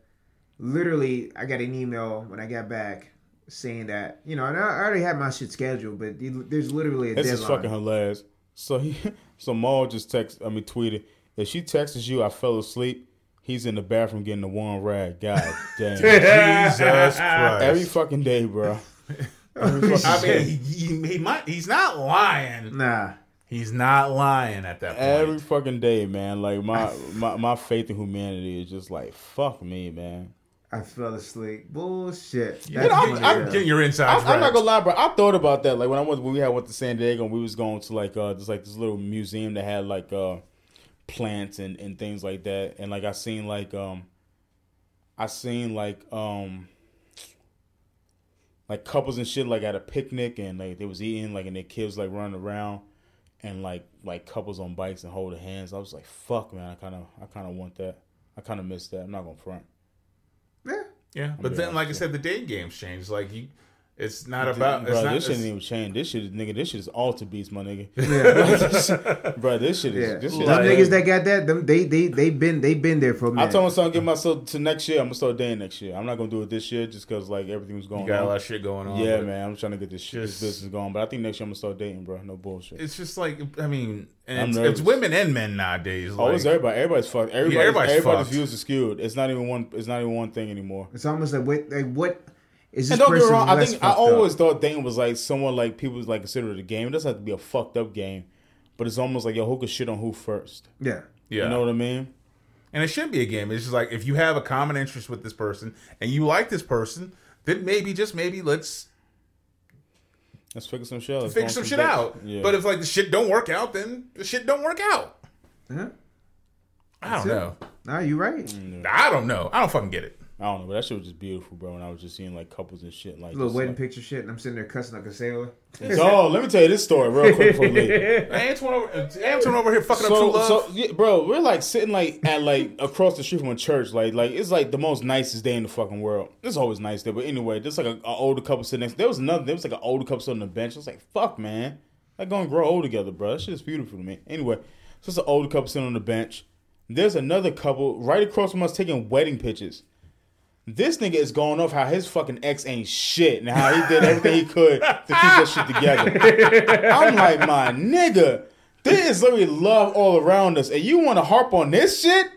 literally, I got an email when I got back saying that you know, and I I already had my shit scheduled, but there's literally a This deadline. is fucking hilarious. So he, so Maul just text, I mean tweeted, if she texts you, I fell asleep. He's in the bathroom getting the warm rag. God damn. Jesus Christ! Every fucking day, bro. Fucking I day. mean, he, he, he might. He's not lying. Nah, He's not lying at that point. Every fucking day, man. Like my, my my faith in humanity is just like fuck me, man. I fell asleep. Bullshit. Yeah, That's I'm- I'm getting your insides I'm, I'm not gonna lie, bro. I thought about that. Like when I went, when we had went to San Diego, and we was going to like uh, just like this little museum that had like uh, plants and, and things like that. And like I seen like um, I seen like um, like couples and shit like at a picnic, and like they was eating like and their kids like running around, and like like couples on bikes and holding hands. I was like, fuck, man. I kind of I kind of want that. I kind of miss that. I'm not gonna front. Yeah, Yeah. but be then, honest like I said, the day games changed. Like you, it's not Dude, about. bro, it's not, this shit it's- ain't even change. This shit, nigga, this shit is alter beats, my nigga. Like, this- bro, this shit is. Yeah, This them shit niggas is- that got that, them they they they been they been there for a I minute. I told myself, give myself to next year. I'm gonna start dating next year. I'm not gonna do it this year just because like everything was going. You got a lot of shit going on, Yeah, man. I'm trying to get this shit, this just- business going. But I think next year I'm gonna start dating, bro. No bullshit. It's just like I mean, and it's, it's women and men nowadays. oh, like, it's everybody. Everybody's fucked. Everybody, Yeah, everybody's everybody's fucked. views are skewed. It's not even one. It's not even one thing anymore. It's almost like what like what is this And don't get me wrong. I think I always up? thought dating was like someone like people like consider it a game. It doesn't have to be a fucked up game, but it's almost like yo, who could shit on who first? Yeah. Yeah. You know what I mean? And it shouldn't be a game. It's just like if you have a common interest with this person and you like this person, then maybe just maybe let's Let's figure some shit. out. Figure go some shit dates. out. Yeah. But if like the shit don't work out, then the shit don't work out. Huh? I don't That's it. know. Nah, you right. I don't know. I don't fucking get it. I don't know, but that shit was just beautiful, bro. And I was just seeing like couples and shit, like little wedding like- picture shit, and I'm sitting there cussing like a sailor. Oh, let me tell you this story real quick before we leave. Antoine over, Antoine over here fucking up So, true love. so yeah, bro, we're like sitting like at like across the street from a church, like like it's like the most nicest day in the fucking world. It's always nice there, but anyway, there's like a, a older couple sitting next. There was another. There was like an older couple sitting on the bench. I was like, fuck, man, like gonna grow old together, bro. That shit is beautiful to me. Anyway, so it's an older couple sitting on the bench. There's another couple right across from us taking wedding pictures. This nigga is going off how his fucking ex ain't shit and how he did everything he could to keep that shit together. I'm like, my nigga, there is literally love all around us, and you want to harp on this shit?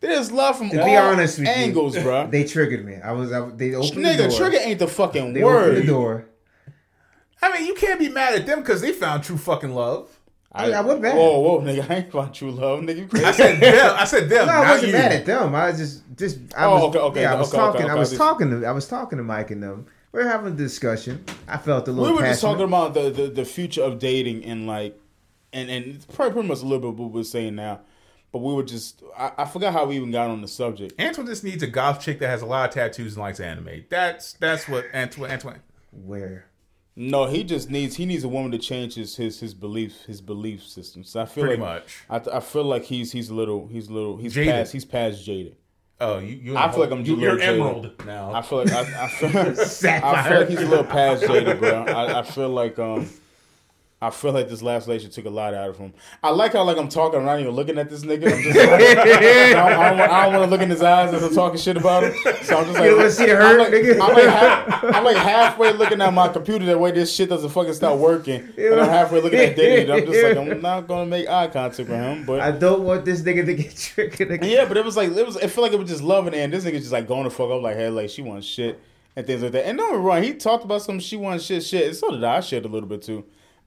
There's love from To all be honest with angles, you, bro. they triggered me. I was I, they opened the Nigga, door. trigger ain't the fucking They word. opened the door. I mean, you can't be mad at them because they found true fucking love. Oh, I, I wasn't mad. Whoa, whoa, nigga, I ain't about true love, nigga. Crazy? I said them. I said them. No, I wasn't you. mad at them. I was just just I Oh, was okay, okay, yeah, I was okay, okay, talking. I okay. was talking to I was talking to Mike and them. We were having a discussion. I felt a little. we were just talking about the, the, the future of dating and like, and and it's probably pretty much a little bit of what we're saying now, but we were just I, I forgot how we even got on the subject. Antoine just needs a goth chick that has a lot of tattoos and likes anime. That's that's what Antoine. Antoine. Where? No, he just needs he needs a woman to change his his his belief his belief system. So I feel Pretty like much. I, I feel like he's he's a little he's a little he's Jaded. past he's past jaded. Oh, you. you I feel like I'm you, you're jaded. emerald now. I feel like I, I feel I feel like he's a little past jaded, bro. I, I feel like um I feel like this last relationship took a lot out of him. I like how like I'm talking, I'm not even looking at this nigga. I'm just like, I don't, I don't, want- to look in his eyes as I'm talking shit about him. So I'm just like, You wanna see the hurt, I'm like, nigga? I'm like, half, I'm like halfway looking at my computer that way this shit doesn't fucking stop working, and I'm halfway looking at and I'm just like, I'm not gonna make eye contact with him, but I don't want this nigga to get triggered. Again. yeah, but it was like it was. It felt like it was just loving and this nigga just like going to fuck up like, hey, like she wants shit and things like that. And don't get me wrong, he talked about some she wants shit, shit. And so did I. I shared a little bit too,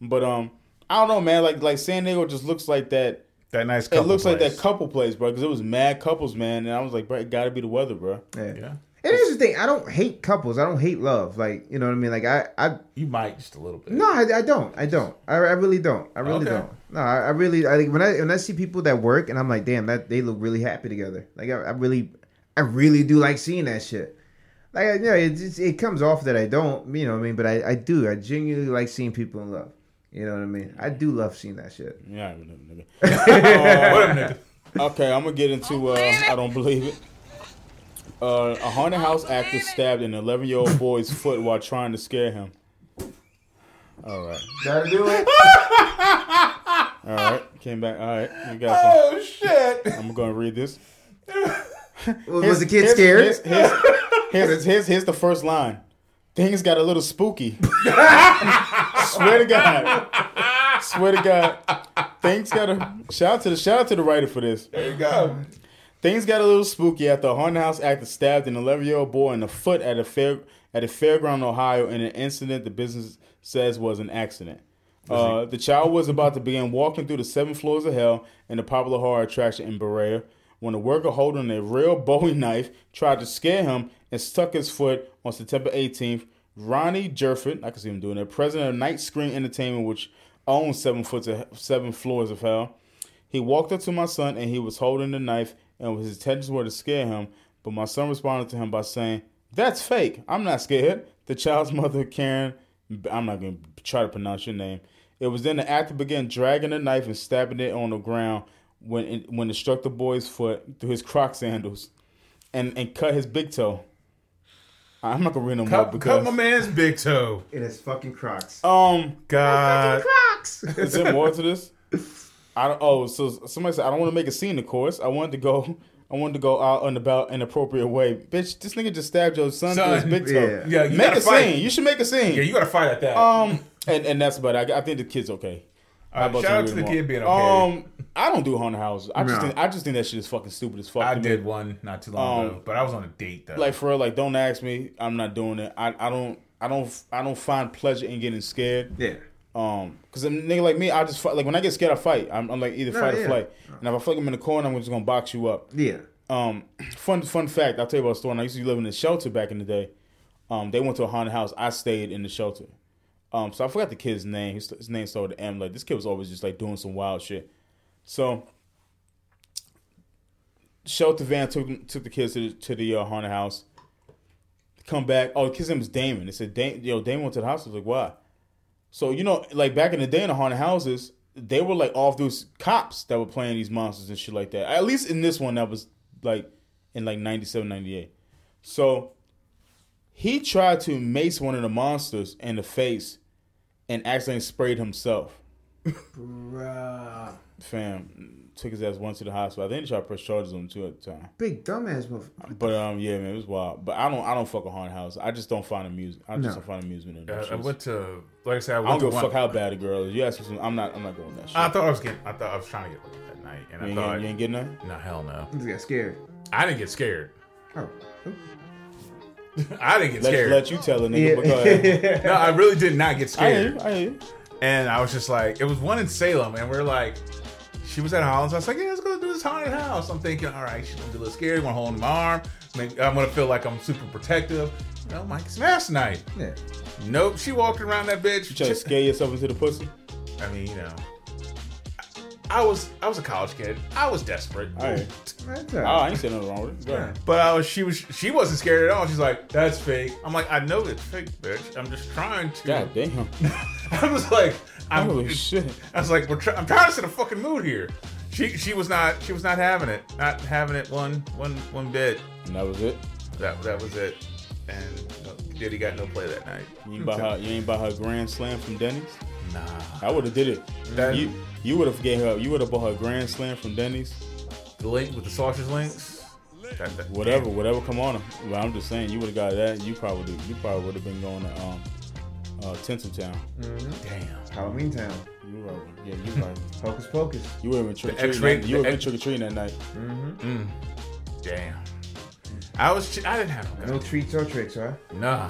but um, I don't know, man. Like like San Diego just looks like that. that nice. It Couple looks like that couple place, bro. Because it was mad couples, man. And I was like, bro, it got to be the weather, bro. Yeah. Yeah. And here's the thing: I don't hate couples. I don't hate love. Like you know what I mean. Like I, I You might just a little bit. no, I, I don't. I don't. I, I really don't. I really Okay. don't. No, I, I really. I like when I when I see people that work, and I'm like, damn, that they look really happy together. Like I, I really, I really do like seeing that shit. Like I- you know, it just, it comes off that I don't. You know what I mean? But I, I do. I genuinely like seeing people in love. You know what I mean? I do love seeing that shit. Yeah, I ain't even know, nigga. What up, nigga? Okay, I'm gonna get into. Uh, I don't believe it. Uh, a haunted house actor stabbed an 11 year old boy's foot while trying to scare him. All right. Gotta do it. All right, came back. All right, you got some. Oh shit! I'm gonna read this. Was the kid Here's- scared? Here's, here's, here's, here's, here's the first line. Things got a little spooky. Swear to God. Swear to God. Things got a shout out to the shout out to the writer for this. There you go. Things got a little spooky after a haunted house actor stabbed an 11 year old boy in the foot at a fair at a fairground, Ohio, in an incident the business says was an accident. Uh, the child was about to begin walking through the seven floors of hell in the popular horror attraction in Berea when a worker holding a real Bowie knife tried to scare him and stuck his foot on September 18th. Ronnie Jerford, I can see him doing that, president of Night Screen Entertainment, which owns seven foot of, seven floors of hell. He walked up to my son and he was holding the knife, and his intentions were to scare him. But my son responded to him by saying, "That's fake. I'm not scared." The child's mother, Karen, I'm not going to try to pronounce your name. It was then the actor began dragging the knife and stabbing it on the ground when it, when it struck the boy's foot through his Croc sandals, and and cut his big toe. I'm not gonna read them up Cut, because cut my man's big toe. It is fucking Crocs. um God. Crocs. is there more to this? I don't. Oh, so somebody said I don't want to make a scene. Of course, I wanted to go. I wanted to go out and about in an appropriate way. Bitch, this nigga just stabbed your son, through his big toe. yeah. Yeah, you make a fight. scene. You should make a scene. Yeah, you gotta fight at that. Um, and and that's about it. I, I think the kid's okay. All right, How shout out to read the more? kid being okay. Um, I don't do haunted houses. I just No. think I just think that shit is fucking stupid as fuck. I to me. did one not too long Um, ago, but I was on a date though. Like for real, like don't ask me. I'm not doing it. I, I don't I don't I don't find pleasure in getting scared. Yeah. Um, cause a nigga like me, I just fight. Like when I get scared, I fight. I'm, I'm like either No, fight or yeah. flight. And if I feel like I'm in the corner, I'm just gonna box you up. Yeah. Um, fun fun fact. I'll tell you about a story. I used to live in a shelter back in the day. Um, they went to a haunted house. I stayed in the shelter. Um, so I forgot the kid's name. His, his name started with M. Like this kid was always just like doing some wild shit. So shelter van took took the kids to the, to the uh, haunted house. Come back. Oh, the kid's name was Damon. They said, Dam- "Yo, Damon went to the house." I was like, "Why?" So you know, like back in the day in the haunted houses, they were like off those cops that were playing these monsters and shit like that. At least in this one, that was like in like 97, 98. So he tried to mace one of the monsters in the face and accidentally sprayed himself. Bruh. Fam took his ass once to the hospital. I think they tried to press charges on him too at the time. Big dumbass motherfucker. But um, yeah, man, it was wild. But I don't, I don't fuck a haunted house. I just don't find amusement. I just No. don't find amusement in Uh, that I shit. went to, like I said, I I went don't to give a fuck how bad a girl is. You ask me some, I'm not, I'm not going that shit. I thought I was getting. I thought I was trying to get laid that night, and you, I ain't thought, getting, you ain't getting nothing. no, hell no. He got scared. I didn't get scared. Oh. I didn't get Let, scared. let you tell a nigga. But go ahead. no, I really did not get I hear scared. you. I hear you. And I was just like, it was one in Salem, and we're like, she was at Hollins. I was like, yeah, let's go do this haunted house. I'm thinking, all right, she's gonna be a little scared. Want to hold my arm. I'm gonna feel like I'm super protective. You know, Mike Smash night. Yeah. Nope, she walked around that bitch. You try to scare yourself into the pussy. I mean, you know, I, was I was a college kid. I was desperate. All right. Oh, I ain't saying nothing wrong with it. But I was she was she wasn't scared at all. She's like, that's fake. I'm like, I know it's fake, bitch. I'm just trying to. God damn. I was like, I'm, Holy shit. I was like, we're try- I'm trying to set a fucking mood here. She she was not she was not having it, not having it one one one bit. And that was it. That that was it. And uh, Diddy got no play that night. You ain't buy her. You ain't buy her grand slam from Denny's. Nah. I would have did it. That- you you would have gave her. You would have bought her grand slam from Denny's. The link with the sausage links. That, that, Whatever, whatever. Come on. But I'm just saying, you would have got that. You probably you probably would have been going to um uh Tinseltown. Damn. Halloween Town. You right. Yeah, you right. Hocus Pocus. You were in trick or treating. You the have trick or treating that night. Mm-hmm. Mm. Damn. I was. I didn't have no No treats or tricks, huh? Nah.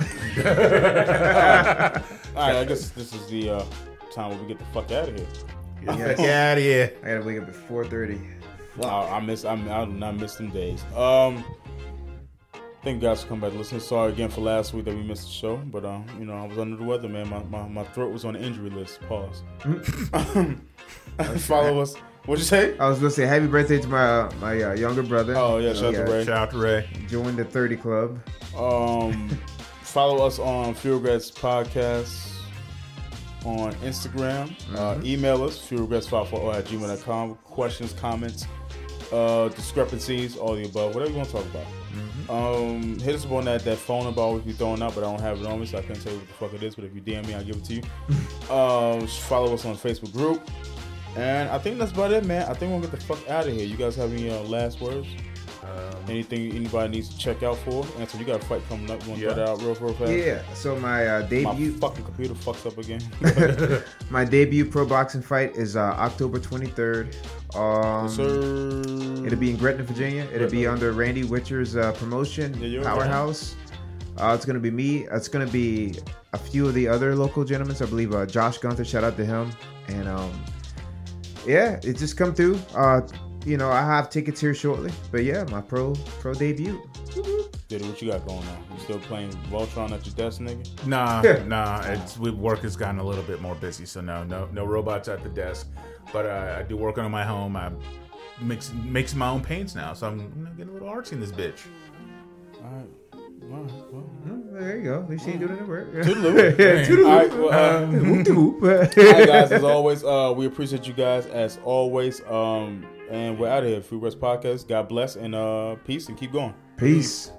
All right, I guess this is the uh, time where we get the fuck out of here. Get out of here. I gotta wake up at 4:30. I, I miss. I, I do not miss them days. Um, thank you guys for coming back to listen. Sorry again for last week that we missed the show, but um, you know, I was under the weather, man. My my, my throat was on the injury list. Pause. Follow us. What'd you say? I was gonna say happy birthday to my uh, my uh, younger brother. Oh yeah, shout out to Ray. Shout out to Ray. Joined the 30 club. Um, follow us on Few Regrets Podcast on Instagram. Uh, email us, fewregrets540 at gmail.com. Questions, comments, uh, discrepancies, all the above, whatever you want to talk about. Um, hit us up on that, that phone number I always be throwing out, but I don't have it on me, so I can't tell you what the fuck it is. But if you DM me, I'll give it to you. um, follow us on Facebook group. And I think that's about it, man. I think we'll get the fuck out of here. You guys have any uh, last words? Um, Anything anybody needs to check out for? Answer, you got a fight coming up. You want to Yeah. that out real, real fast? Yeah. So my uh, My debut fucking computer fucks up again. my debut pro boxing fight is uh, October 23rd. Um, Sir. It'll be in Gretna, Virginia. It'll be under Randy Witcher's uh, promotion, Yeah, Powerhouse. Uh, it's gonna be me. It's gonna be a few of the other local gentlemen. So I believe uh, Josh Gunther. Shout out to him. And um, yeah, it just come through. Uh, you know, I have tickets here shortly. But yeah, my pro pro debut. Diddy, what you got going on? You still playing Voltron at your desk, nigga? Nah, nah. It's we work has gotten a little bit more busy, so no, no, no robots at the desk. But uh, I do work on my home. I mix mix my own paints now, so I'm you know, getting a little artsy in this bitch. All right. All right. Well, Hmm, There you go. At least you ain't doing any work. Toodaloo. Yeah, toodaloo. All right, well, uh, Whoop de whoop. All right, guys. As always, uh, we appreciate you guys as always. Um, and we're out of here. Few Regrets Podcast. God bless and uh, peace and keep going. Peace.